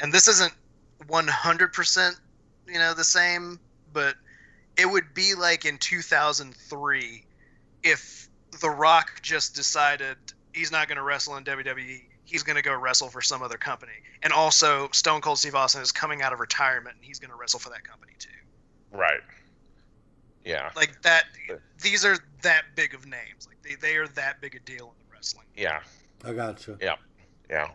and this isn't 100%, you know, the same, but it would be like in 2003 if The Rock just decided he's not going to wrestle in WWE. He's going to go wrestle for some other company. And also, Stone Cold Steve Austin is coming out of retirement and he's going to wrestle for that company too right. Yeah. like that these are that big of names like they, they are that big a deal in the wrestling Yeah. I gotcha. Yeah. Yeah.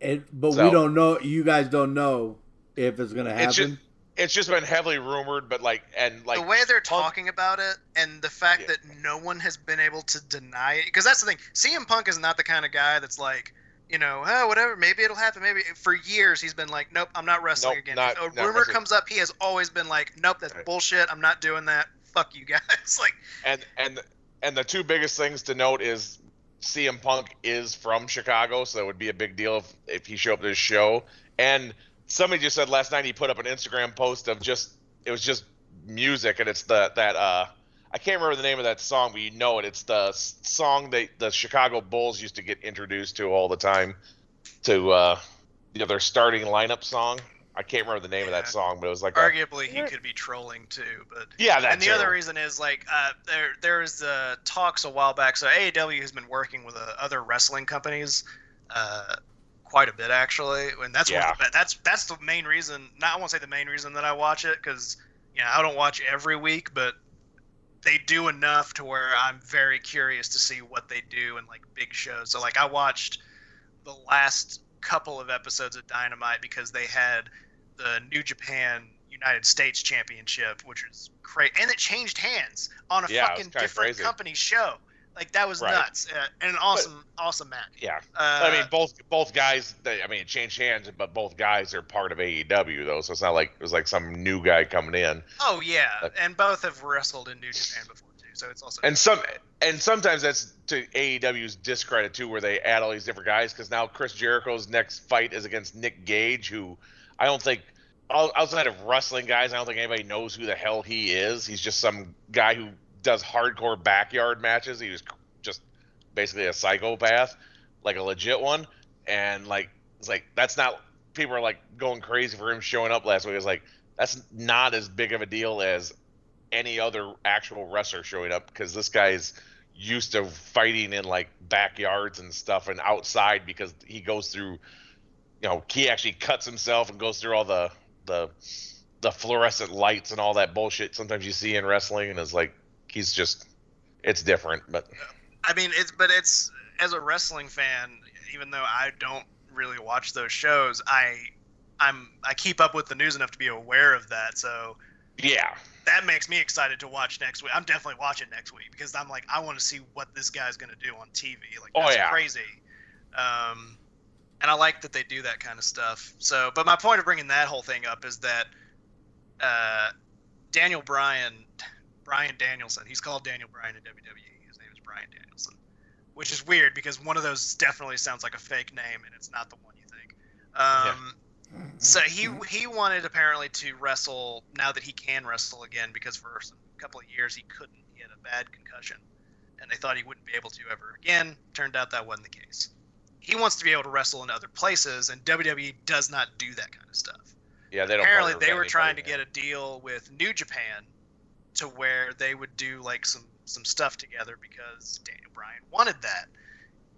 And, but we don't know. You guys don't know if it's gonna happen. It's just it's just been heavily rumored, but like and like the way they're Punk- talking about it and the fact Yeah. that no one has been able to deny it because that's the thing CM Punk is not the kind of guy that's like you know oh whatever maybe it'll happen maybe for years he's been like nope I'm not wrestling Nope, again not- if a rumor comes up he has always been like nope that's Right. bullshit I'm not doing that fuck you guys like and and and the two biggest things to note is CM Punk is from Chicago, so that would be a big deal if, if he showed up to his show. And somebody just said last night he put up an Instagram post of just it was just music, and it's the that uh I can't remember the name of that song, but you know it. It's the song that the Chicago Bulls used to get introduced to all the time to uh you know their starting lineup song. I can't remember the name of that song, but it was like a, Arguably, he could be trolling too, but yeah, that and the too. other reason is like uh, there there's uh, talks a while back. So AEW has been working with uh, other wrestling companies uh, quite a bit actually, and that's one Yeah. of the, that's that's the main reason. Not I won't say the main reason that I watch it because you know I don't watch every week, but they do enough to where I'm very curious to see what they do in like big shows. So like I watched the last couple of episodes of Dynamite because they had the New Japan United States Championship, which was great, and it changed hands on a Yeah, fucking different crazy. company show. Like that was Right. nuts, uh, and an awesome, awesome match. yeah. Uh, I mean, both both guys. They, I mean, it changed hands, but both guys are part of AEW though, so it's not like it was like some new guy coming in. oh yeah, Uh, and both have wrestled in New Japan before too, so it's also And some and sometimes that's to AEW's discredit too, where they add all these different guys. Because now Chris Jericho's next fight is against Nick Gage, who I don't think outside of wrestling guys, I don't think anybody knows who the hell he is. He's just some guy who does hardcore backyard matches. He was just basically a psychopath, like a legit one. And like it's like that's not people are like going crazy for him showing up last week. It's like that's not as big of a deal as any other actual wrestler showing up because this guy's used to fighting in like backyards and stuff and outside because he goes through you know he actually cuts himself and goes through all the the the fluorescent lights and all that bullshit sometimes you see in wrestling and it's like he's just it's different but I mean, it's but it's as a wrestling fan, even though I don't really watch those shows, I I'm I keep up with the news enough to be aware of that. So yeah that makes me excited to watch next week. I'm definitely watching next week because I'm like I want to see what this guy's gonna do on TV. Like Oh, that's yeah. crazy. Um, and I like that they do that kind of stuff. So, but my point of bringing that whole thing up is that uh, Daniel Bryan, Bryan Danielson, he's called Daniel Bryan in WWE. His name is Bryan Danielson, which is weird because one of those definitely sounds like a fake name and it's not the one you think. Um, So he he wanted apparently to wrestle now that he can wrestle again because for a couple of years he couldn't. He had a bad concussion, and they thought he wouldn't be able to ever again. Turned out that wasn't the case. He wants to be able to wrestle in other places, and WWE does not do that kind of stuff. yeah they don't Apparently, they were trying to get a deal with New Japan to where they would do like some some stuff together because Daniel Bryan wanted that,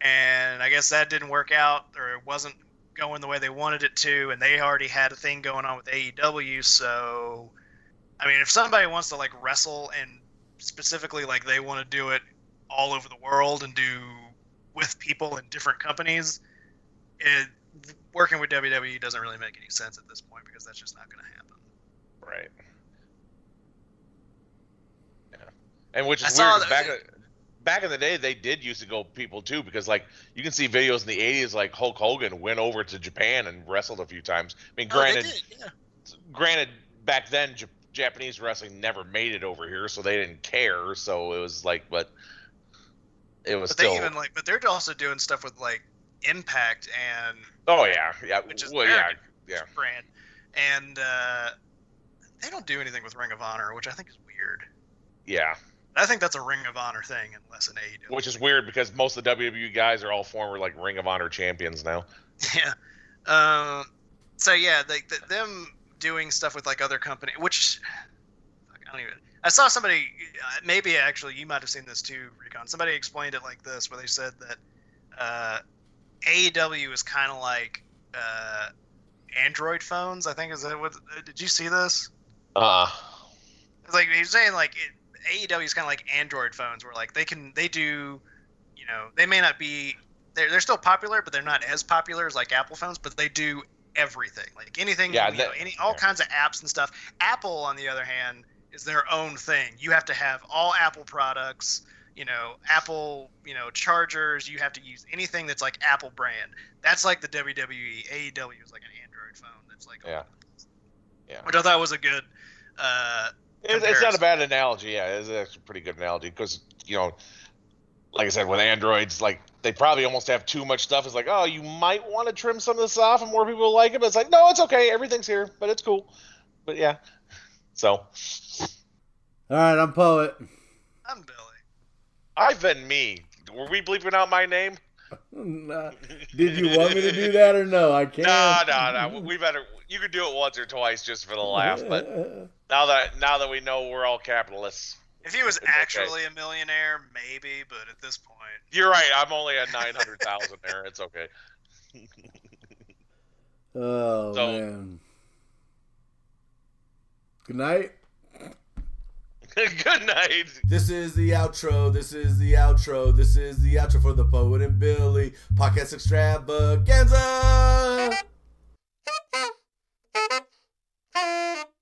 and I guess that didn't work out, or it wasn't going the way they wanted it to, and they already had a thing going on with AEW. So, I mean, if somebody wants to like wrestle and specifically like they want to do it all over the world and do with people in different companies, it, working with WWE doesn't really make any sense at this point because that's just not going to happen. Right. Yeah. And which is saw weird. Back in, back in the day, they did used to go people too, because like you can see videos in the '80s, like Hulk Hogan went over to Japan and wrestled a few times. I mean, Oh, granted, did, yeah. granted, back then J- Japanese wrestling never made it over here, so they didn't care. So it was like, but it was But still. they even like, but they're also doing stuff with like Impact and oh yeah, yeah. which is well, yeah, yeah. brand, and uh, they don't do anything with Ring of Honor, which I think is weird. Yeah. I think that's a Ring of Honor thing, unless an AEW. Which is weird because most of the WWE guys are all former like Ring of Honor champions now. yeah. Um. So yeah, like the, them doing stuff with like other company, which I don't even. I saw somebody, uh, maybe actually you might have seen this too, Recon. Somebody explained it like this, where they said that uh, AEW is kind of like uh, Android phones. I think is that what? Did you see this? Uh It's like he's saying like it, AEW is kind of like Android phones, where like they can they do, you know, they may not be they're they're still popular, but they're not as popular as like Apple phones, but they do everything like anything Yeah, you that- know, any all yeah. kinds of apps and stuff. Apple, on the other hand, is their own thing. You have to have all Apple products. You know, Apple, you know, chargers. You have to use anything that's like Apple brand. That's like the WWE. AEW is like an Android phone. That's like Yeah. Yeah. which I thought was a good. Uh, It, it's not a bad analogy. Yeah, it's actually a pretty good analogy because you know, like I said, with androids, like they probably almost have too much stuff. It's like, oh, you might want to trim some of this off, and more people will like it. But it's like, no, it's okay. Everything's here, but it's cool. But yeah, so All right, I'm poet. I'm Billy. I've been me. Were we bleeping out my name? Nah. Did you want me to do that or no? I can't. No, no, no. We better. You could do it once or twice just for the laugh. But now that now that we know we're all capitalists, If he was It's okay. actually a millionaire, maybe, but at this point, you're right. I'm only at nine hundred thousand there. It's okay. Oh So- man. Good night. Good night. This is the outro. This is the outro. This is the outro for the Poet and Billy podcast extravaganza. ああ。